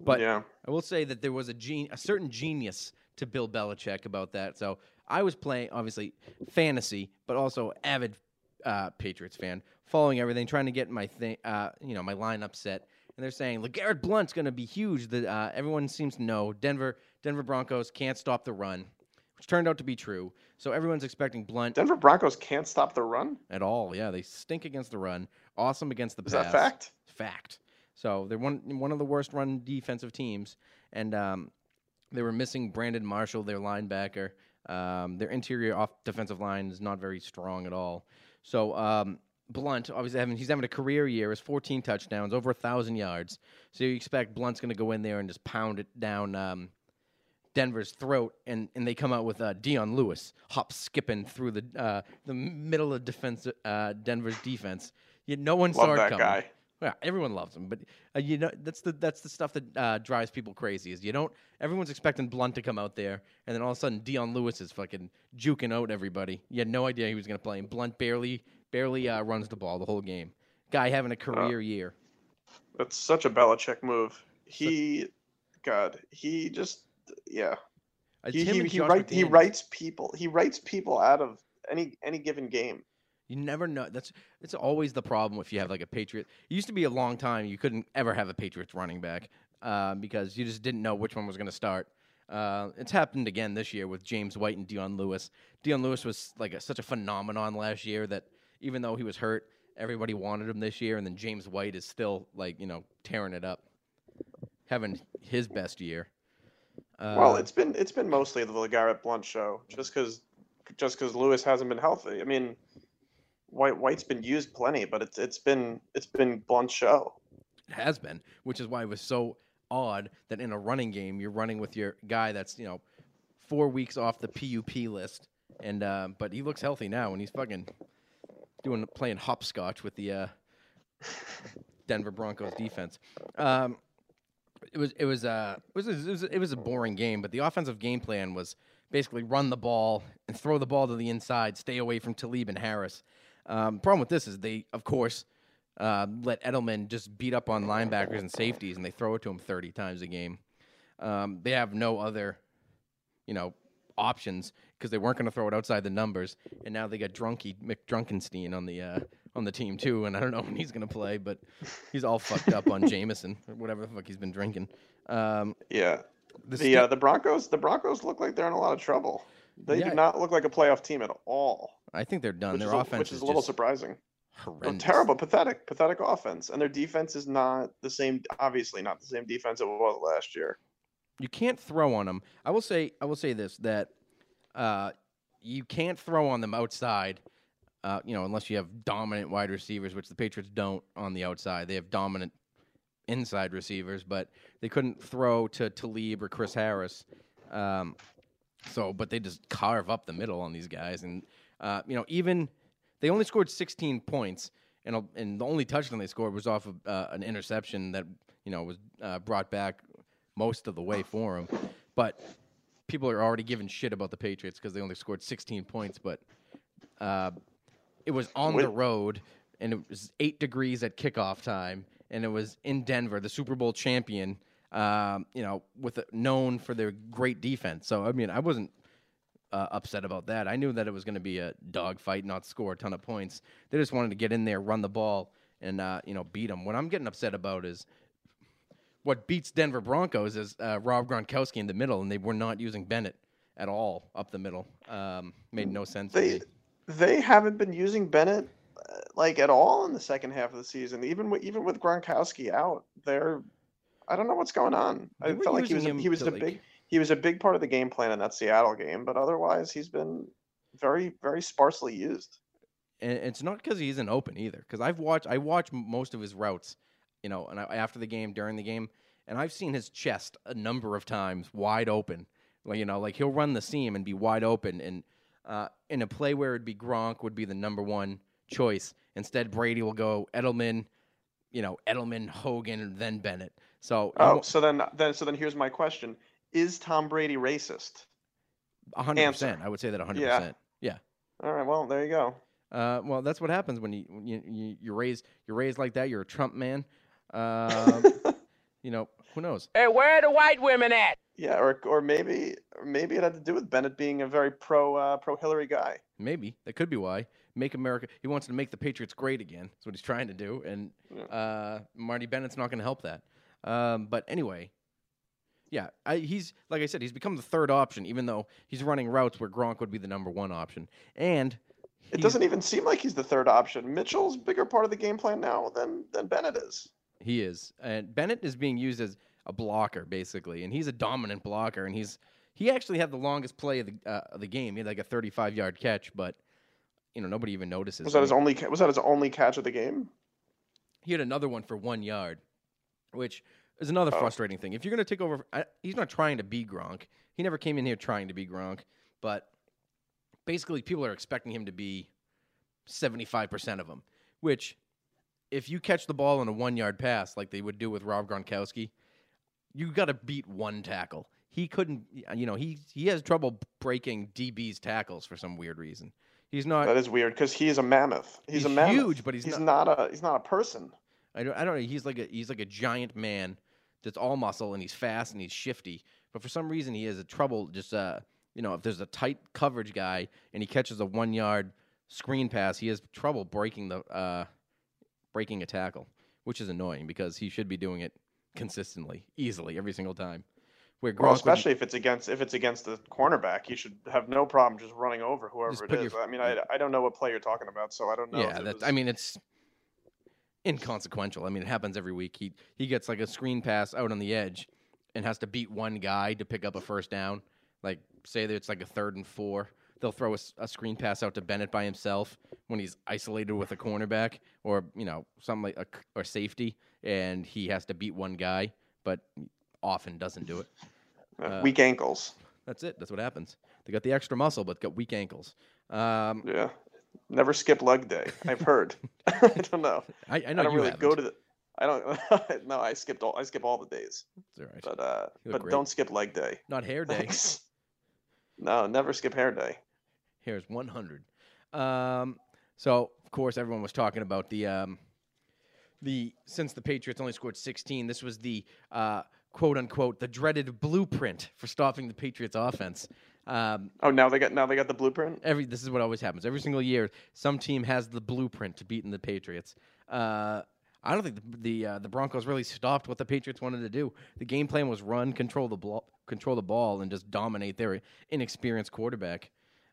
but yeah, I will say that there was a gen- a certain genius to Bill Belichick about that. So I was playing, obviously, fantasy, but also avid uh, Patriots fan, following everything, trying to get my thing, uh, you know, my lineup set. And they're saying LeGarrette Blount's going to be huge. That uh, everyone seems to know. Denver, Denver Broncos can't stop the run, which turned out to be true. So everyone's expecting Blount Denver Broncos can't stop the run. at all. Yeah, they stink against the run. Awesome against the Is pass. that fact? Fact. So they're one one of the worst run defensive teams, and um, they were missing Brandon Marshall, their linebacker. Um, their interior off defensive line is not very strong at all. So um, Blount, obviously, having he's having a career year, has 14 touchdowns, over a thousand yards. So you expect Blount's going to go in there and just pound it down um, Denver's throat, and, and they come out with uh, Dion Lewis hop skipping through the uh, the middle of defense, uh, Denver's defense. No one saw it that coming. guy. Yeah, everyone loves him, but uh, you know that's the that's the stuff that uh, drives people crazy. Is you don't everyone's expecting Blount to come out there, and then all of a sudden Dion Lewis is fucking juking out everybody. You had no idea he was going to play, and Blount barely barely uh, runs the ball the whole game. Guy having a career year. That's such a Belichick move. He, God, he just, yeah. It's He he, he, write, he writes people. He writes people out of any any given game. You never know. That's it's always the problem if you have like a Patriot. It used to be a long time you couldn't ever have a Patriots running back. uh, because you just didn't know which one was going to start. Uh, it's happened again this year with James White and Dion Lewis. Dion Lewis was like a, such a phenomenon last year that even though he was hurt, everybody wanted him this year, and then James White is still like you know tearing it up, having his best year. Uh, well, it's been it's been mostly LeGarrette Blount show, just because just because Lewis hasn't been healthy. I mean, White White's been used plenty, but it's it's been it's been Blount's show. It has been, which is why it was so odd that in a running game you're running with your guy that's you know four weeks off the PUP list, and uh, but he looks healthy now, and he's fucking doing playing hopscotch with the uh, Denver Broncos defense. Um, it was it was uh it was, it was it was a boring game, but the offensive game plan was basically run the ball and throw the ball to the inside, stay away from Talib and Harris. Um, problem with this is they, of course, uh, let Edelman just beat up on linebackers and safeties, and they throw it to him 30 times a game. Um, they have no other, you know, options because they weren't going to throw it outside the numbers, and now they got Drunky McDrunkenstein on the uh, on the team too, and I don't know when he's going to play, but he's all fucked up on Jameson or whatever the fuck he's been drinking. Um, Yeah, the the sta- uh, the Broncos the Broncos look like they're in a lot of trouble. They Yeah. do not look like a playoff team at all, I think they're done. Their is, a, offense which is is a little surprising. Horrendous. terrible, pathetic, pathetic offense, and their defense is not the same. Obviously, not the same defense it was last year. you can't throw on them. I will say I will say this that uh, you can't throw on them outside. Uh, you know, unless you have dominant wide receivers, which the Patriots don't on the outside. They have dominant inside receivers, but they couldn't throw to Talib or Chris Harris. Um, so, but they just carve up the middle on these guys, and uh, you know, even they only scored 16 points, and a- and the only touchdown they scored was off of uh, an interception that you know was uh, brought back most of the way for them. But people are already giving shit about the Patriots because they only scored 16 points, but uh, it was on the road, and it was eight degrees at kickoff time, and it was in Denver, the Super Bowl champion. Um, you know, with a, known for their great defense. So I mean, I wasn't uh, upset about that. I knew that it was going to be a dogfight, not score a ton of points. They just wanted to get in there, run the ball, and uh, you know beat them. What I'm getting upset about is what beats Denver Broncos is uh, Rob Gronkowski in the middle, and they were not using Bennett at all up the middle. Um, made no sense. to They me. they haven't been using Bennett uh, like at all in the second half of the season. Even with, even with Gronkowski out, they're I don't know what's going on. I felt like he was a, he was a like- big he was a big part of the game plan in that Seattle game, but otherwise he's been very very sparsely used. and it's not because he isn't open either. Because I've watched, I watch most of his routes, you know, and I, after the game, during the game, and I've seen his chest a number of times wide open. Like you know, like he'll run the seam and be wide open, and uh, in a play where it'd be Gronk would be the number one choice. Instead, Brady will go Edelman, you know, Edelman, Hogan, and then Bennett. So Oh, so then then so then here's my question: Is Tom Brady racist? a hundred percent. I would say that a hundred Yeah. percent. Yeah. All right, well there you go. Uh, well, that's what happens when you when you, you you're raised you're raised like that. You're a Trump man. Um, you know who knows? Hey, where are the white women at? Yeah, or or maybe or maybe it had to do with Bennett being a very pro uh, pro Hillary guy. Maybe that could be why. Make America. He wants to make the Patriots great again. That's what he's trying to do, and uh, Marty Bennett's not going to help that. Um, but anyway, yeah, I, he's like I said, he's become the third option, even though he's running routes where Gronk would be the number one option. And It doesn't even seem like he's the third option. Mitchell's a bigger part of the game plan now than than Bennett is. He is, and Bennett is being used as a blocker basically, and he's a dominant blocker, and he's he actually had the longest play of the uh, of the game. He had like a 35 yard catch, but you know nobody even notices. Was that his only was that his only catch of the game? he had another one for one yard, which is another Oh. frustrating thing. If you're going to take over, I, he's not trying to be Gronk. He never came in here trying to be Gronk, but basically people are expecting him to be 75% of them, which if you catch the ball on a one yard pass like they would do with Rob Gronkowski, you got to beat one tackle. He couldn't, you know, he he has trouble breaking DB's tackles for some weird reason. He's not. That is weird because he is a mammoth. He's, He's a mammoth. huge, but he's he's not- not, a he's not a person. I don't, I don't know. He's like a he's like a giant man that's all muscle and he's fast and he's shifty. But for some reason he has a trouble just uh you know if there's a tight coverage guy and he catches a one yard screen pass, he has trouble breaking the uh breaking a tackle, which is annoying because he should be doing it consistently, easily, every single time. Where Gronk Well, would- especially if it's against if it's against the cornerback, you should have no problem just running over whoever Just it is. your- I mean, I, I don't know what play you're talking about, so I don't know. yeah, that I mean it's inconsequential. I mean it happens every week. He he gets like a screen pass out on the edge and has to beat one guy to pick up a first down. Like say that it's like a third and four, they'll throw a screen pass out to Bennett by himself when he's isolated with a cornerback or you know something like a, or safety, and he has to beat one guy, but often doesn't do it. uh, weak ankles. That's it. That's what happens. They got the extra muscle, but got weak ankles. Um, Yeah, never skip leg day. I've heard. I don't know. I, I I, don't you really haven't. go to the. I don't. no, I skipped all. I skip all the days, It's all right. but uh, but great. don't skip leg day. Not hair day. Thanks. No, never skip hair day. Here's 100. Um, so of course everyone was talking about the um, the since the Patriots only scored 16, this was the uh, quote unquote the dreaded blueprint for stopping the Patriots offense. Um, Oh, now they got now they got the blueprint. every this is what always happens every single year. Some team has the blueprint to beating the Patriots. Uh, I don't think the the, uh, the Broncos really stopped what the Patriots wanted to do. The game plan was run, control the ball, control the ball, and just dominate their inexperienced quarterback.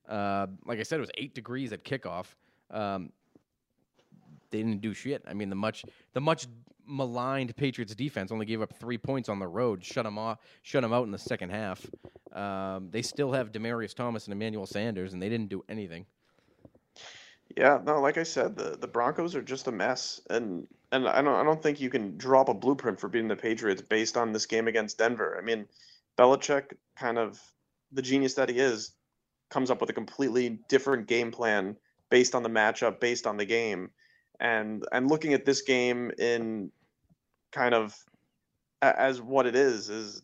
Uh, like I said, it was eight degrees at kickoff. Um, they didn't do shit. I mean, the much the much maligned Patriots defense only gave up three points on the road, shut them off, shut them out in the second half. Um, they still have Demaryius Thomas and Emmanuel Sanders, and they didn't do anything. Yeah, no, like I said, the, the Broncos are just a mess, and and I don't I don't think you can drop a blueprint for beating the Patriots based on this game against Denver. I mean, Belichick, kind of the genius that he is, comes up with a completely different game plan based on the matchup, based on the game, and and looking at this game in kind of as what it is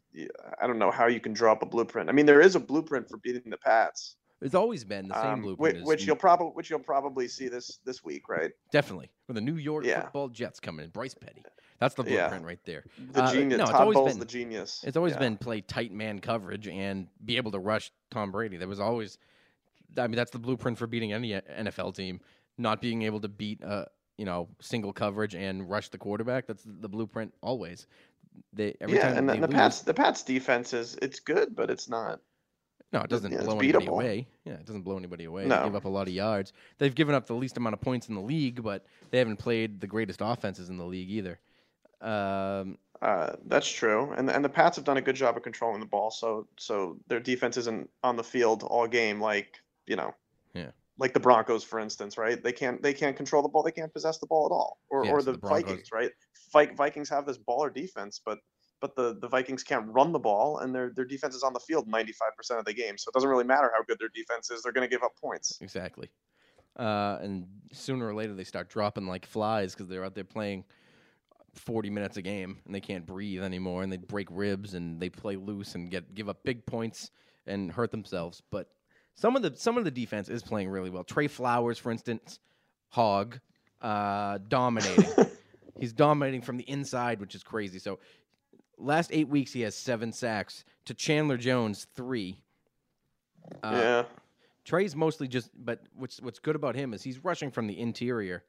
I don't know how you can drop a blueprint. I mean, there is a blueprint for beating the Pats, It's always been the same um, blueprint. which, which you'll probably which you'll probably see this this week, right? definitely with the New York Yeah. Football Jets coming in. Bryce Petty, that's the Yeah. blueprint right there. The Uh, genius. no, it's Todd always Bowles, been- the genius. It's always Yeah. been play tight man coverage and be able to rush Tom Brady. There was always, I mean, that's the blueprint for beating any NFL team. Not being able to beat, uh, you know, single coverage and rush the quarterback. That's the blueprint always. They every yeah, time and the, they the lose, Pats the Pats defense is it's good, but it's not. no, it doesn't yeah, blow anybody away. Yeah, it doesn't blow anybody away. They give up a lot of yards. They've given up the least amount of points in the league, but they haven't played the greatest offenses in the league either. Um, Uh, that's true, and and the Pats have done a good job of controlling the ball, so so their defense isn't on the field all game like you know. Yeah. Like the Broncos, for instance, right? They can't they can't control the ball. They can't possess the ball at all, or Yeah, or the, the Vikings, right? Vi- Vikings have this baller defense, but but the, the Vikings can't run the ball, and their their defense is on the field ninety five percent of the game. So it doesn't really matter how good their defense is; they're going to give up points. Exactly. Uh, and sooner or later they start dropping like flies because they're out there playing 40 minutes a game and they can't breathe anymore and they break ribs and they play loose and get give up big points and hurt themselves. But some of the some of the defense is playing really well. Trey Flowers, for instance, hog, uh, dominating. He's dominating from the inside, which is crazy. So last eight weeks he has seven sacks to Chandler Jones three. Uh, yeah. Trey's mostly just, but what's what's good about him is he's rushing from the interior,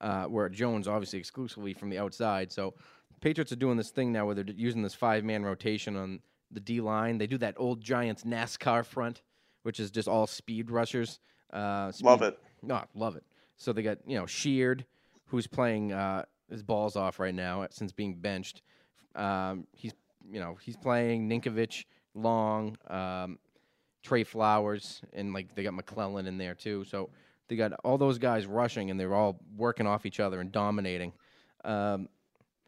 uh, where Jones obviously exclusively from the outside. So Patriots are doing this thing now where they're using this five man rotation on the D line. They do that old Giants NASCAR front, which is just all speed rushers. Uh, Love it. No, love it. So they got you know Sheard, who's playing uh, his balls off right now since being benched. Um, he's you know he's playing Ninkovich, Long, um, Trey Flowers, and like they got McClellin in there too. So they got all those guys rushing, and they're all working off each other and dominating. Um,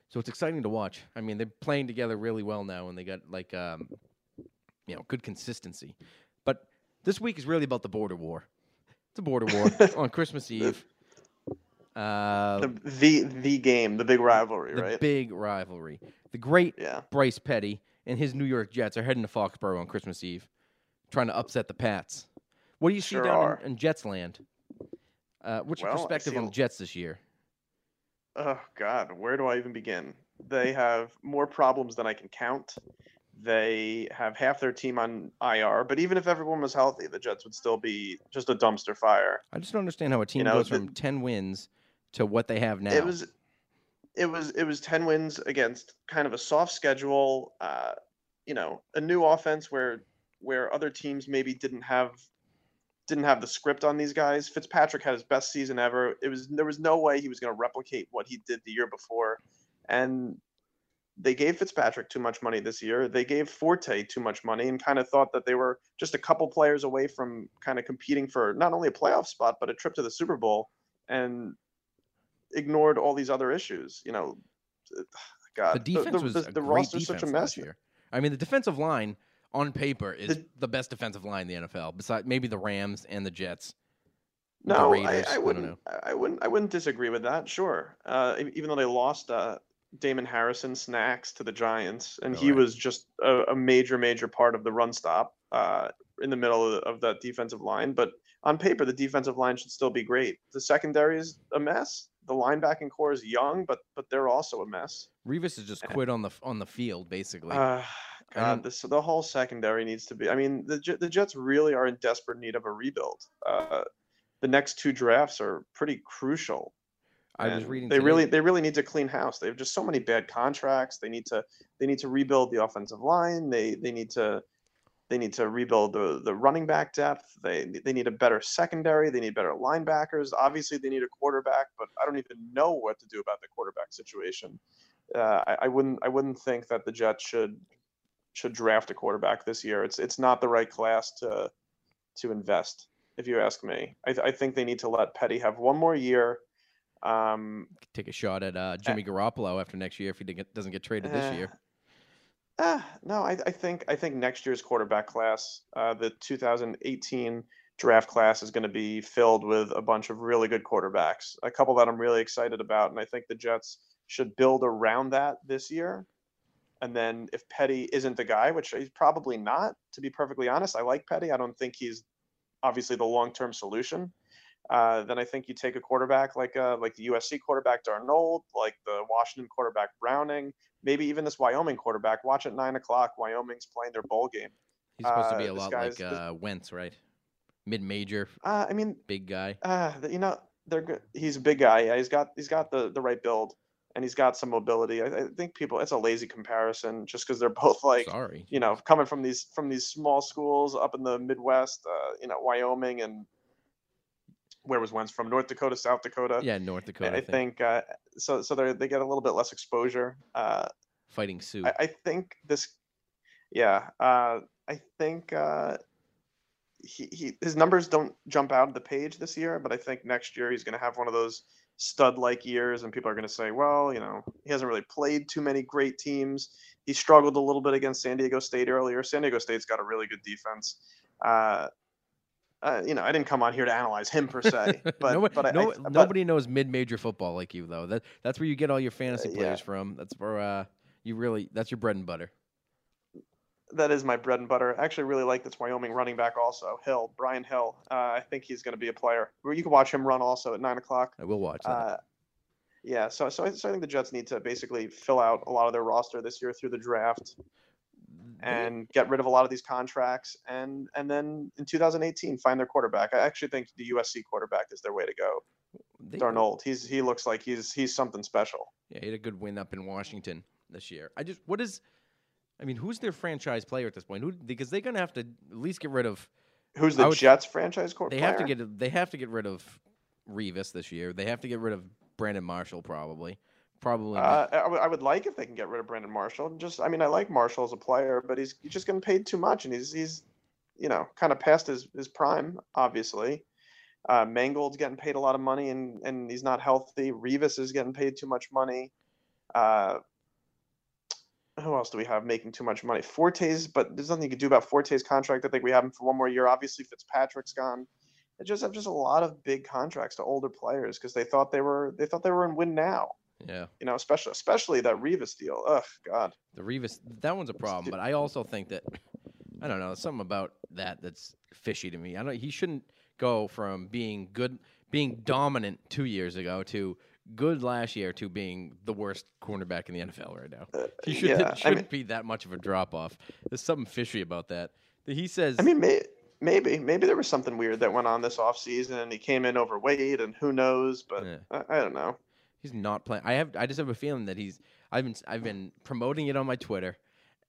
so it's exciting to watch. I mean, they're playing together really well now, and they got like um, you know good consistency. This week is really about the border war. It's a border war on Christmas Eve. Uh, The the the game, the big rivalry, the right? big rivalry. The great yeah. Bryce Petty and his New York Jets are heading to Foxborough on Christmas Eve, trying to upset the Pats. What do you Sure see down in, in Jets land? Uh, what's your Well, I perspective on the Jets this year? Oh God, where do I even begin? They have more problems than I can count. They have half their team on IR, but even if everyone was healthy, the Jets would still be just a dumpster fire. I just don't understand how a team know, goes the- from ten wins to what they have now. It was it was it was 10 wins against kind of a soft schedule uh you know a new offense where where other teams maybe didn't have didn't have the script on these guys fitzpatrick had his best season ever it was there was no way he was going to replicate what he did the year before and they gave fitzpatrick too much money this year they gave forte too much money and kind of thought that they were just a couple players away from kind of competing for not only a playoff spot but a trip to the super bowl and ignored all these other issues. You know, God, the defense was the, a the great roster's such a mess. year. I mean, the defensive line on paper is The- the, best defensive line in the NFL, besides maybe the Rams and the Jets. the No, I, I wouldn't. I, I wouldn't. I wouldn't disagree with that. Sure, uh, even though they lost uh, Damon Harrison snacks to the Giants, and he was just a, a major, major part of the run stop uh, in the middle of, of that defensive line. But on paper, the defensive line should still be great. The secondary is a mess. The linebacking core is young, but but they're also a mess. Revis has just quit on the on the field basically. Uh, God, this the whole secondary needs to be. I mean, the the Jets really are in desperate need of a rebuild. Uh, the next two drafts are pretty crucial. I was reading. They today- really they really need to clean house. They have just so many bad contracts. They need to they need to rebuild the offensive line. They they need to they need to rebuild the the running back depth. They they need a better secondary. They need better linebackers. Obviously, they need a quarterback, but I don't even know what to do about the quarterback situation. Uh, I, I wouldn't I wouldn't think that the Jets should should draft a quarterback this year. It's it's not the right class to to invest, if you ask me. I, th- I think they need to let Petty have one more year. Um, take a shot at uh, Jimmy Garoppolo after next year if he get- doesn't get traded this eh, year. Ah, no, I, I think I think next year's quarterback class, uh, the 2018 draft class, is going to be filled with a bunch of really good quarterbacks. A couple that I'm really excited about, and I think the Jets should build around that this year. And then if Petty isn't the guy, which he's probably not, to be perfectly honest, I like Petty. I don't think he's obviously the long-term solution. Uh, then I think you take a quarterback like uh, like the USC quarterback Darnold, like the Washington quarterback Browning, maybe even this Wyoming quarterback. Watch at nine o'clock. Wyoming's playing their bowl game. He's supposed to uh, be a lot like uh, Wentz, right? Mid-major, Uh, I mean, big guy. uh, you know, they're good. He's a big guy. Yeah, he's got he's got the the right build, and he's got some mobility. I, I think people it's a lazy comparison just because they're both like Sorry. you know coming from these from these small schools up in the Midwest. Uh, you know, Wyoming and where was Wentz from? North Dakota, South Dakota. Yeah, North Dakota. I, I think uh, so. So they they get a little bit less exposure. Uh, fighting Sioux. I, I think this, yeah. Uh, I think uh, he, he his numbers don't jump out of the page this year, but I think next year he's going to have one of those stud-like years, and people are going to say, well, you know, he hasn't really played too many great teams. He struggled a little bit against San Diego State earlier. San Diego State's got a really good defense. Uh, uh, you know, I didn't come on here to analyze him per se, but nobody, but I, no- I, but- nobody knows mid-major football like you, though. That that's where you get all your fantasy Uh, yeah. players from. That's where uh, you really that's your bread and butter. that is my bread and butter. I actually really like this Wyoming running back also, Hill, Brian Hill. Uh, I think he's going to be a player. You can watch him run also at nine o'clock. I will watch that. Uh, yeah, so so I, so I think the Jets need to basically fill out a lot of their roster this year through the draft Mm-hmm. and get rid of a lot of these contracts, and and then in 2018 find their quarterback. I actually think the USC quarterback is their way to go. they- Darnold, he's he looks like he's he's something special. Yeah, he had a good win up in Washington this year. I just what is I mean, who's their franchise player at this point? Who because they're gonna have to at least get rid of Who's the would- Jets franchise quarterback? they quarterback? have to get they have to get rid of Revis this year. They have to get rid of Brandon Marshall probably. Probably. Uh, I, would- would like if they can get rid of Brandon Marshall. Just, I mean, I like Marshall as a player, but he's, he's just getting paid too much, and he's he's, you know, kind of past his, his prime, obviously. Uh, Mangold's getting paid a lot of money, and and he's not healthy. Revis is getting paid too much money. Uh, who else do we have making too much money? Forte's, but there's nothing you can do about Forte's contract. I think we have him for one more year. Obviously, Fitzpatrick's gone. They just have just a lot of big contracts to older players because they thought they were they thought they were in win now yeah. you know, especially especially that Revis deal. Ugh, God. The Revis that one's a problem, but I also think that I don't know, something about that that's fishy to me. I don't he shouldn't go from being good being dominant 2 years ago to good last year to being the worst cornerback in the NFL right now. Uh, he should, yeah, shouldn't mean- be that much of a drop off. There's something fishy about that. He says I mean, may, maybe maybe there was something weird that went on this offseason and he came in overweight and who knows, but Yeah. I, I don't know. He's not playing. I have. I just have a feeling that he's. I've been. I've been promoting it on my Twitter,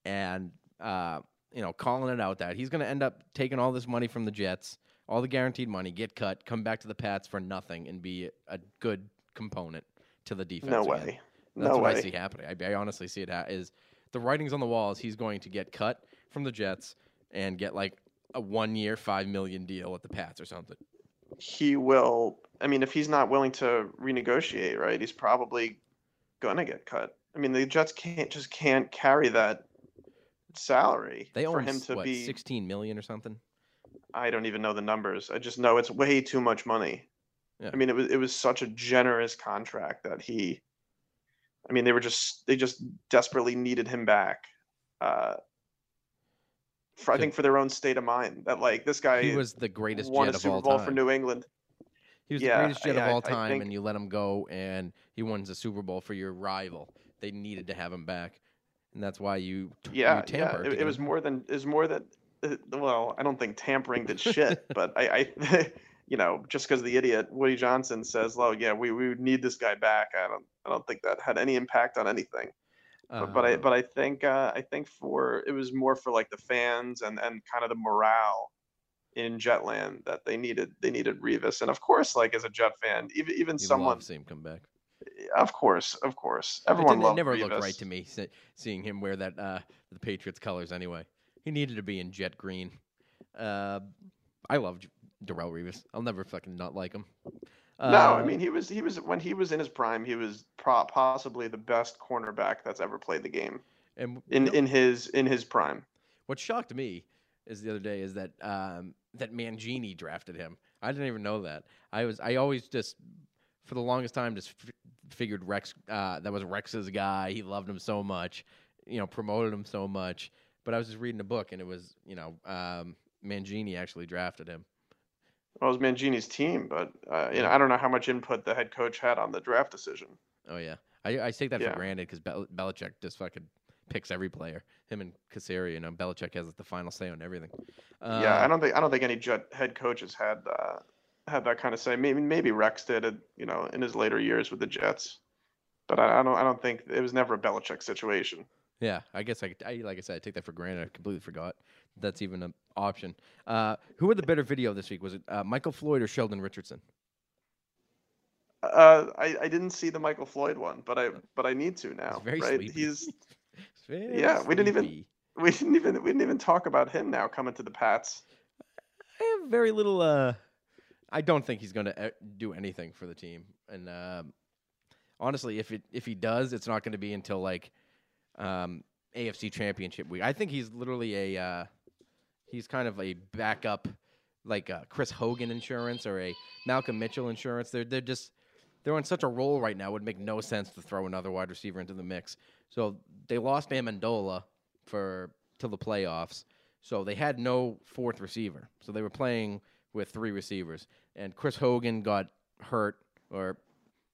and uh, you know, calling it out that he's going to end up taking all this money from the Jets, all the guaranteed money, get cut, come back to the Pats for nothing, and be a good component to the defense. No again. way. That's no what way. I see happening. I, I honestly see it ha- is the writings on the wall is he's going to get cut from the Jets and get like a one year, five million deal at the Pats or something. He will. I mean, if he's not willing to renegotiate, right, he's probably gonna get cut. I mean, the Jets can't just can't carry that salary They for him to what, be. sixteen million or something. I don't even know the numbers. I just know it's way too much money. Yeah. I mean, it was it was such a generous contract that he. I mean, they were just they just desperately needed him back. Uh, for, I think for their own state of mind that like this guy He was the greatest won jet a of Super all Bowl time. for New England. He was Yeah, the greatest jet I- of all I- I time, think- and you let him go, and he wins the Super Bowl for your rival. They needed to have him back, and that's why you t- you Yeah, yeah. It, it was more than was more than. uh, Well, I don't think tampering did shit, but I, I you know, just because the idiot Woody Johnson says, "Oh yeah, we we need this guy back," I don't I don't think that had any impact on anything. But, but I Uh, but I think uh, I think for it was more for like the fans and and kind of the morale in Jetland that they needed they needed Revis and of course like as a Jet fan even even you someone seeing him come back. of course of course everyone it loved never Revis. looked right to me seeing him wear that uh, the Patriots colors. Anyway, he needed to be in jet green. Uh, I love Darrelle Revis. I'll never fucking not like him. No, I Uh, mean he was he was when he was in his prime, he was pro- possibly the best cornerback that's ever played the game and in know, in his in his prime. what shocked me is the other day is that um, that Mangini drafted him. I didn't even know that. I was I always just for the longest time just f- figured Rex uh, that was Rex's guy. He loved him so much, you know, promoted him so much. But I was just reading a book and it was you know um, Mangini actually drafted him. Well, it was Mangini's team, but uh, you know I don't know how much input the head coach had on the draft decision. Oh yeah, I, I take that Yeah. for granted because Bel- Belichick just fucking picks every player. Him and Caserio, you know, Belichick has the final say on everything. yeah, I Uh, don't think I don't think any Jet head coaches had uh, had that kind of say. Maybe maybe Rex did it, you know, in his later years with the Jets, but I, I don't I don't think it was never a Belichick situation. Yeah, I guess I, I like I said, I take that for granted. I completely forgot that's even an option. Uh, who had the better video this week? Was it uh, Michael Floyd or Sheldon Richardson? Uh, I, I didn't see the Michael Floyd one, but I but I need to now. He's very right? sleepy. He's Very Yeah, we didn't even- we didn't even we didn't even talk about him now coming to the Pats. I have very little. Uh, I don't think he's going to do anything for the team, and um, honestly, if it if he does, it's not going to be until like um, AFC Championship week. I think he's literally a uh, he's kind of a backup, like uh, Chris Hogan insurance or a Malcolm Mitchell insurance. They're they're just they're on such a roll right now. It would make no sense to throw another wide receiver into the mix. So they lost Amendola for till the playoffs. So they had no fourth receiver. So they were playing with three receivers. And Chris Hogan got hurt or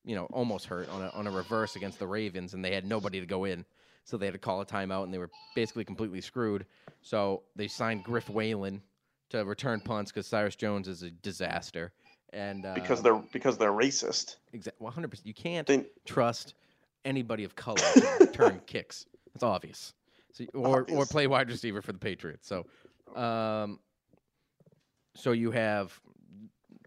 you know, almost hurt on a on a reverse against the Ravens and they had nobody to go in. So they had to call a timeout and they were basically completely screwed. So they signed Griff Whalen to return punts because Cyrus Jones is a disaster. And uh, because they're because they're racist. exa- 100%, you can't They, trust anybody of color to return kicks. It's obvious. So, or or play wide receiver for the Patriots. So, um, so you have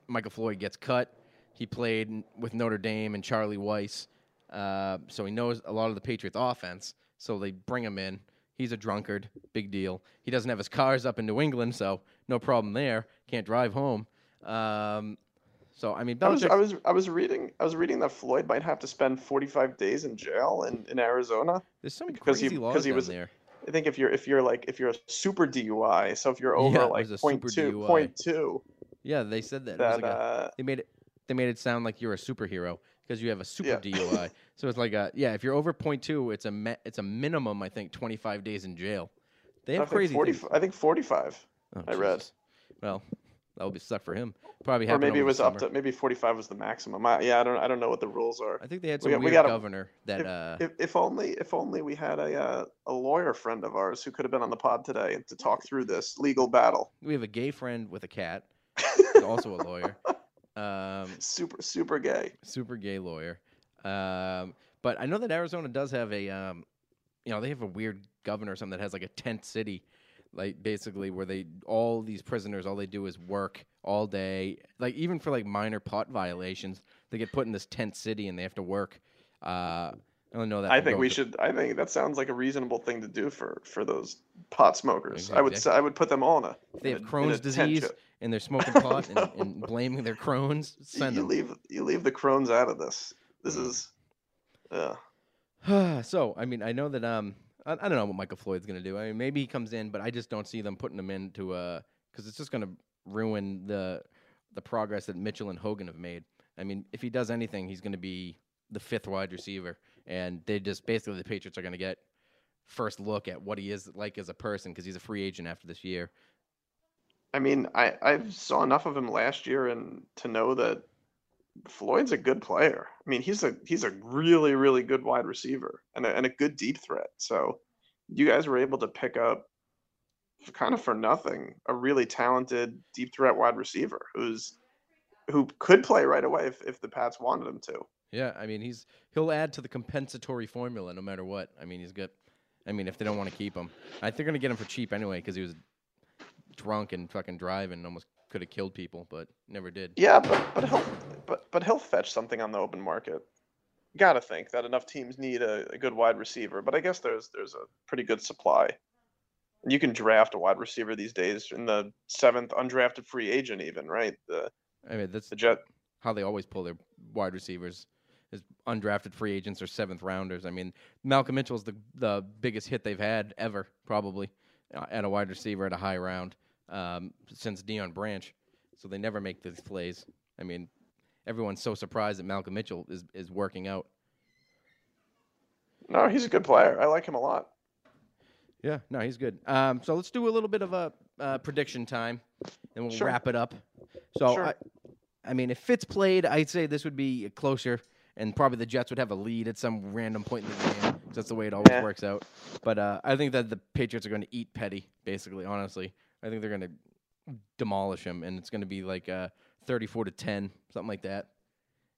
Michael Floyd gets cut. He played with Notre Dame and Charlie Weis, uh, so he knows a lot of the Patriots offense. So they bring him in. He's a drunkard, big deal. He doesn't have his cars up in New England, so no problem there. Can't drive home. Um, so I mean, I was I was I was reading I was reading that Floyd might have to spend 45 days in jail in, in Arizona. there's some because he- crazy laws because he was- there. I think if you're if you're like if you're a super DUI, so if you're over Yeah, like point super two DUI. point two, Yeah, they said that. That like a- uh, they made it. They made it sound like you're a superhero because you have a super Yeah. DUI. so it's like a yeah. If you're over point two, it's a me- it's a minimum. I think 25 days in jail. They I have think crazy 40. I think 45, Oh, I read. Well, that would be suck for him. Probably or maybe it was up to maybe 45 was the maximum. I, yeah, I don't I don't know what the rules are. I think they had some we weird gotta- governor that uh, If, if only if only we had a uh, a lawyer friend of ours who could have been on the pod today to talk through this legal battle. we have a gay friend with a cat, also a lawyer. Um, Super super gay. super gay lawyer. Um, but I know that Arizona does have a, um, you know, they have a weird governor or something that has like a tent city, like basically where they all these prisoners all they do is work all day, like even for like minor pot violations, they get put in this tent city and they have to work. Uh, I don't know that. I think we should. I think that sounds like a reasonable thing to do for for those pot smokers. I would. I would put them all in a. If they have a- in a Crohn's disease and they're smoking pot and, and blaming their Crohn's, send you them. leave you leave the Crohn's out of this. This Mm. is. Yeah. so I mean, I know that um, I, I don't know what Michael Floyd's gonna do. I mean, maybe he comes in, but I just don't see them putting him into a because it's just gonna ruin the the progress that Mitchell and Hogan have made. I mean, if he does anything, he's gonna be the fifth wide receiver, and they just basically the Patriots are gonna get first look at what he is like as a person because he's a free agent after this year. I mean, I I saw enough of him last year and to know that Floyd's a good player. I mean, he's a he's a really really good wide receiver and a, and a good deep threat. So you guys were able to pick up kind of for nothing a really talented deep threat wide receiver who's who could play right away if, if the Pats wanted him to. Yeah, I mean he's he'll add to the compensatory formula no matter what. I mean he's good. I mean if they don't want to keep him, I think they're gonna get him for cheap anyway because he was drunk and fucking driving, and almost could have killed people, but never did. Yeah, but but he'll but but he'll fetch something on the open market. Got to think that enough teams need a, a good wide receiver, but I guess there's there's a pretty good supply. And you can draft a wide receiver these days in the seventh undrafted free agent, even right? The I mean that's the Jet. how they always pull their wide receivers is undrafted free agents or seventh rounders. I mean Malcolm Mitchell's the the biggest hit they've had ever probably uh, at a wide receiver at a high round um, since Deion Branch. So they never make these plays. I mean everyone's so surprised that Malcolm Mitchell is is working out. No, he's a good player. I like him a lot. Yeah, no, he's good. Um, so let's do a little bit of a uh, prediction time, and we'll Sure. wrap it up. So, Sure. I, I mean, if Fitz played, I'd say this would be closer, and probably the Jets would have a lead at some random point in the game. That's the way it always Yeah. works out. But uh, I think that the Patriots are going to eat Petty, basically. Honestly, I think they're going to demolish him, and it's going to be like uh, thirty-four to ten, something like that,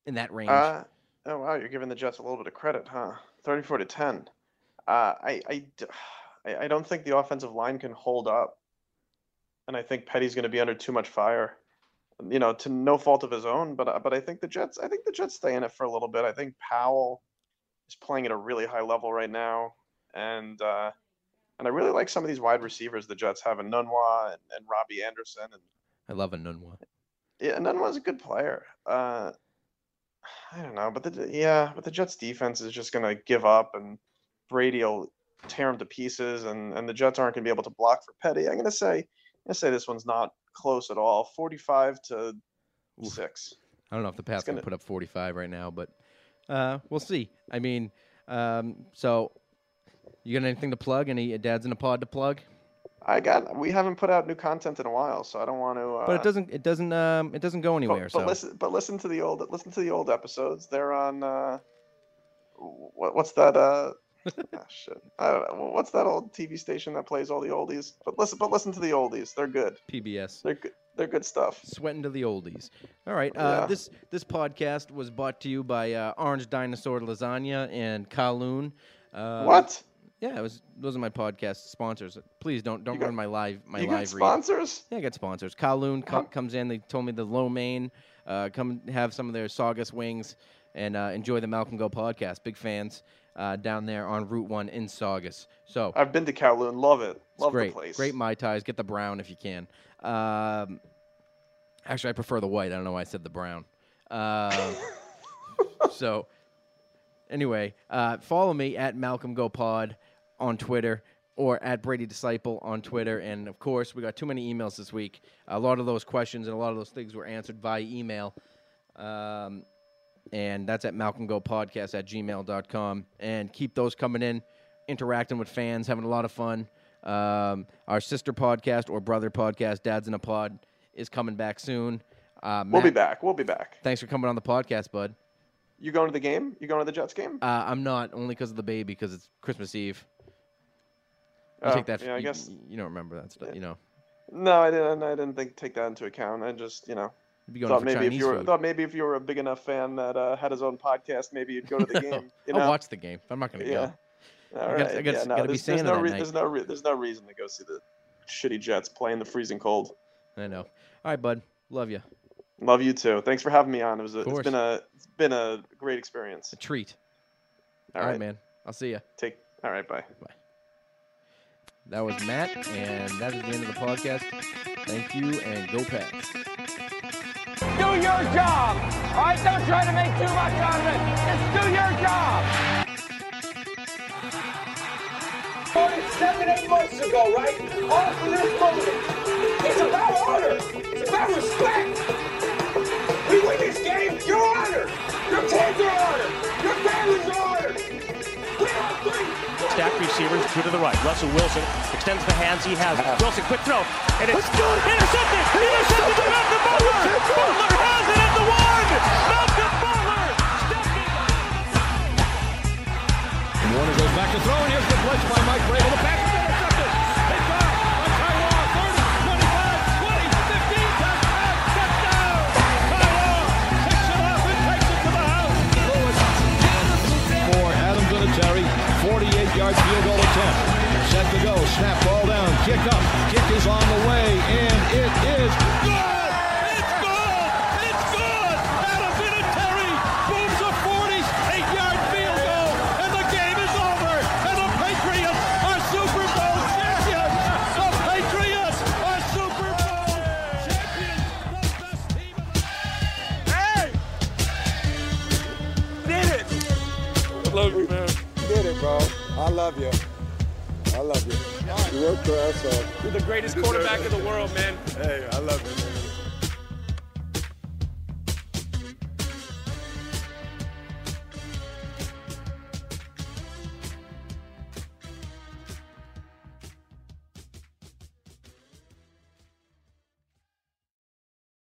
in that range. Uh, oh wow, you're giving the Jets a little bit of credit, huh? Thirty-four to ten. Uh, I, I I don't think the offensive line can hold up, and I think Petty's going to be under too much fire. You know, to no fault of his own, but uh, but I think the Jets. I think the Jets stay in it for a little bit. I think Powell is playing at a really high level right now, and uh, and I really like some of these wide receivers the Jets have in Nunwa and, and Robbie Anderson and I love a Nunwa. yeah, Nunwa's a good player. Uh, I don't know, but the yeah, but the Jets defense is just gonna give up, and Brady will tear him to pieces, and and the Jets aren't gonna be able to block for Petty. I'm gonna say, I'm gonna say this one's not close at all. 45 to six. I don't know if the Pats gonna- can put up 45 right now, but uh, we'll see. I mean, um, so you got anything to plug? Any dads in a pod to plug? I got. We haven't put out new content in a while, so I don't want to. Uh, But it doesn't. It doesn't. Um, it doesn't go But, anywhere. but so listen, but listen to the old, listen to the old episodes. They're on. Uh, what, what's that? Uh, ah, shit. I don't know. What's that old TV station that plays all the oldies? But listen, but listen to the oldies. They're good. PBS. They're good. They're good stuff. Sweating to the oldies. All right. Uh, Yeah. This this podcast was brought to you by uh, Orange Dinosaur Lasagna and Kowloon. Uh, what? Yeah, it was. Those are my podcast sponsors. Please don't don't got- ruin my live my you live got read. sponsors? Yeah, I got sponsors. Kowloon co- comes in. They told me the low main. Uh, come have some of their Saugus wings and uh, enjoy the Malcolm Go podcast. Big fans uh, down there on Route One in Saugus. So I've been to Kowloon. Love it. Love great. the place. Great mai tais. Get the brown if you can. Um, actually, I prefer the white. I don't know why I said the brown. Um, so anyway, uh, follow me at Malcolm Go Pod on Twitter or at Brady Disciple on Twitter. And of course, we got too many emails this week. A lot of those questions and a lot of those things were answered via email. Um, and that's at malcolmgopodcast at gmail.com. And keep those coming in, interacting with fans, having a lot of fun. Um, our sister podcast or brother podcast, Dads in a Pod, is coming back soon. Uh, We'll be back. We'll be back. Thanks for coming on the podcast, bud. You going to the game? You going to the Jets game? Uh, I'm not only because of the baby, because it's Christmas Eve. You Oh, take that. yeah, I guess. you don't remember that stuff, Yeah. you know. No, I didn't. I didn't think take that into account. I just, you know, Thought maybe if you were food. thought maybe if you were a big enough fan that uh, had his own podcast, maybe you'd go to the game. You know? I'll watch the game. I'm not going to Yeah. go. All I gotta- right. yeah, no, there's, there's no re- there's no re- there's no reason to go see the shitty Jets play in the freezing cold. I know. All right, bud. Love you. Love you too. Thanks for having me on. It was a, it's been a it's been a great experience. A treat. All All right, right. man. I'll see you. Take all right. Bye. Bye. That was Matt, and that is the end of the podcast. Thank you, and go Pats. Do your job. All right, don't try to make too much out of it. Just do your job. Seven, eight months ago, right? All for this moment. It's about honor. It's about respect. We win this game, you're honored. Your kids are. Your family's honored. We. Stack receivers, two to the right. Russell Wilson extends the hands he has. Wilson, quick throw. And it's intercepted! Intercepted by Malcolm Butler! Butler has it at the one! Malcolm Butler! Stepping Warner goes back to throw, and here's the blitz by Mike Vrabel. The pass 48-yard field goal attempt. Set to go. Snap ball down. Kick up. Kick is on the way, and it is good. I love you. I love you. You worked your ass off. You're the greatest quarterback in the world, man. Hey, I love you.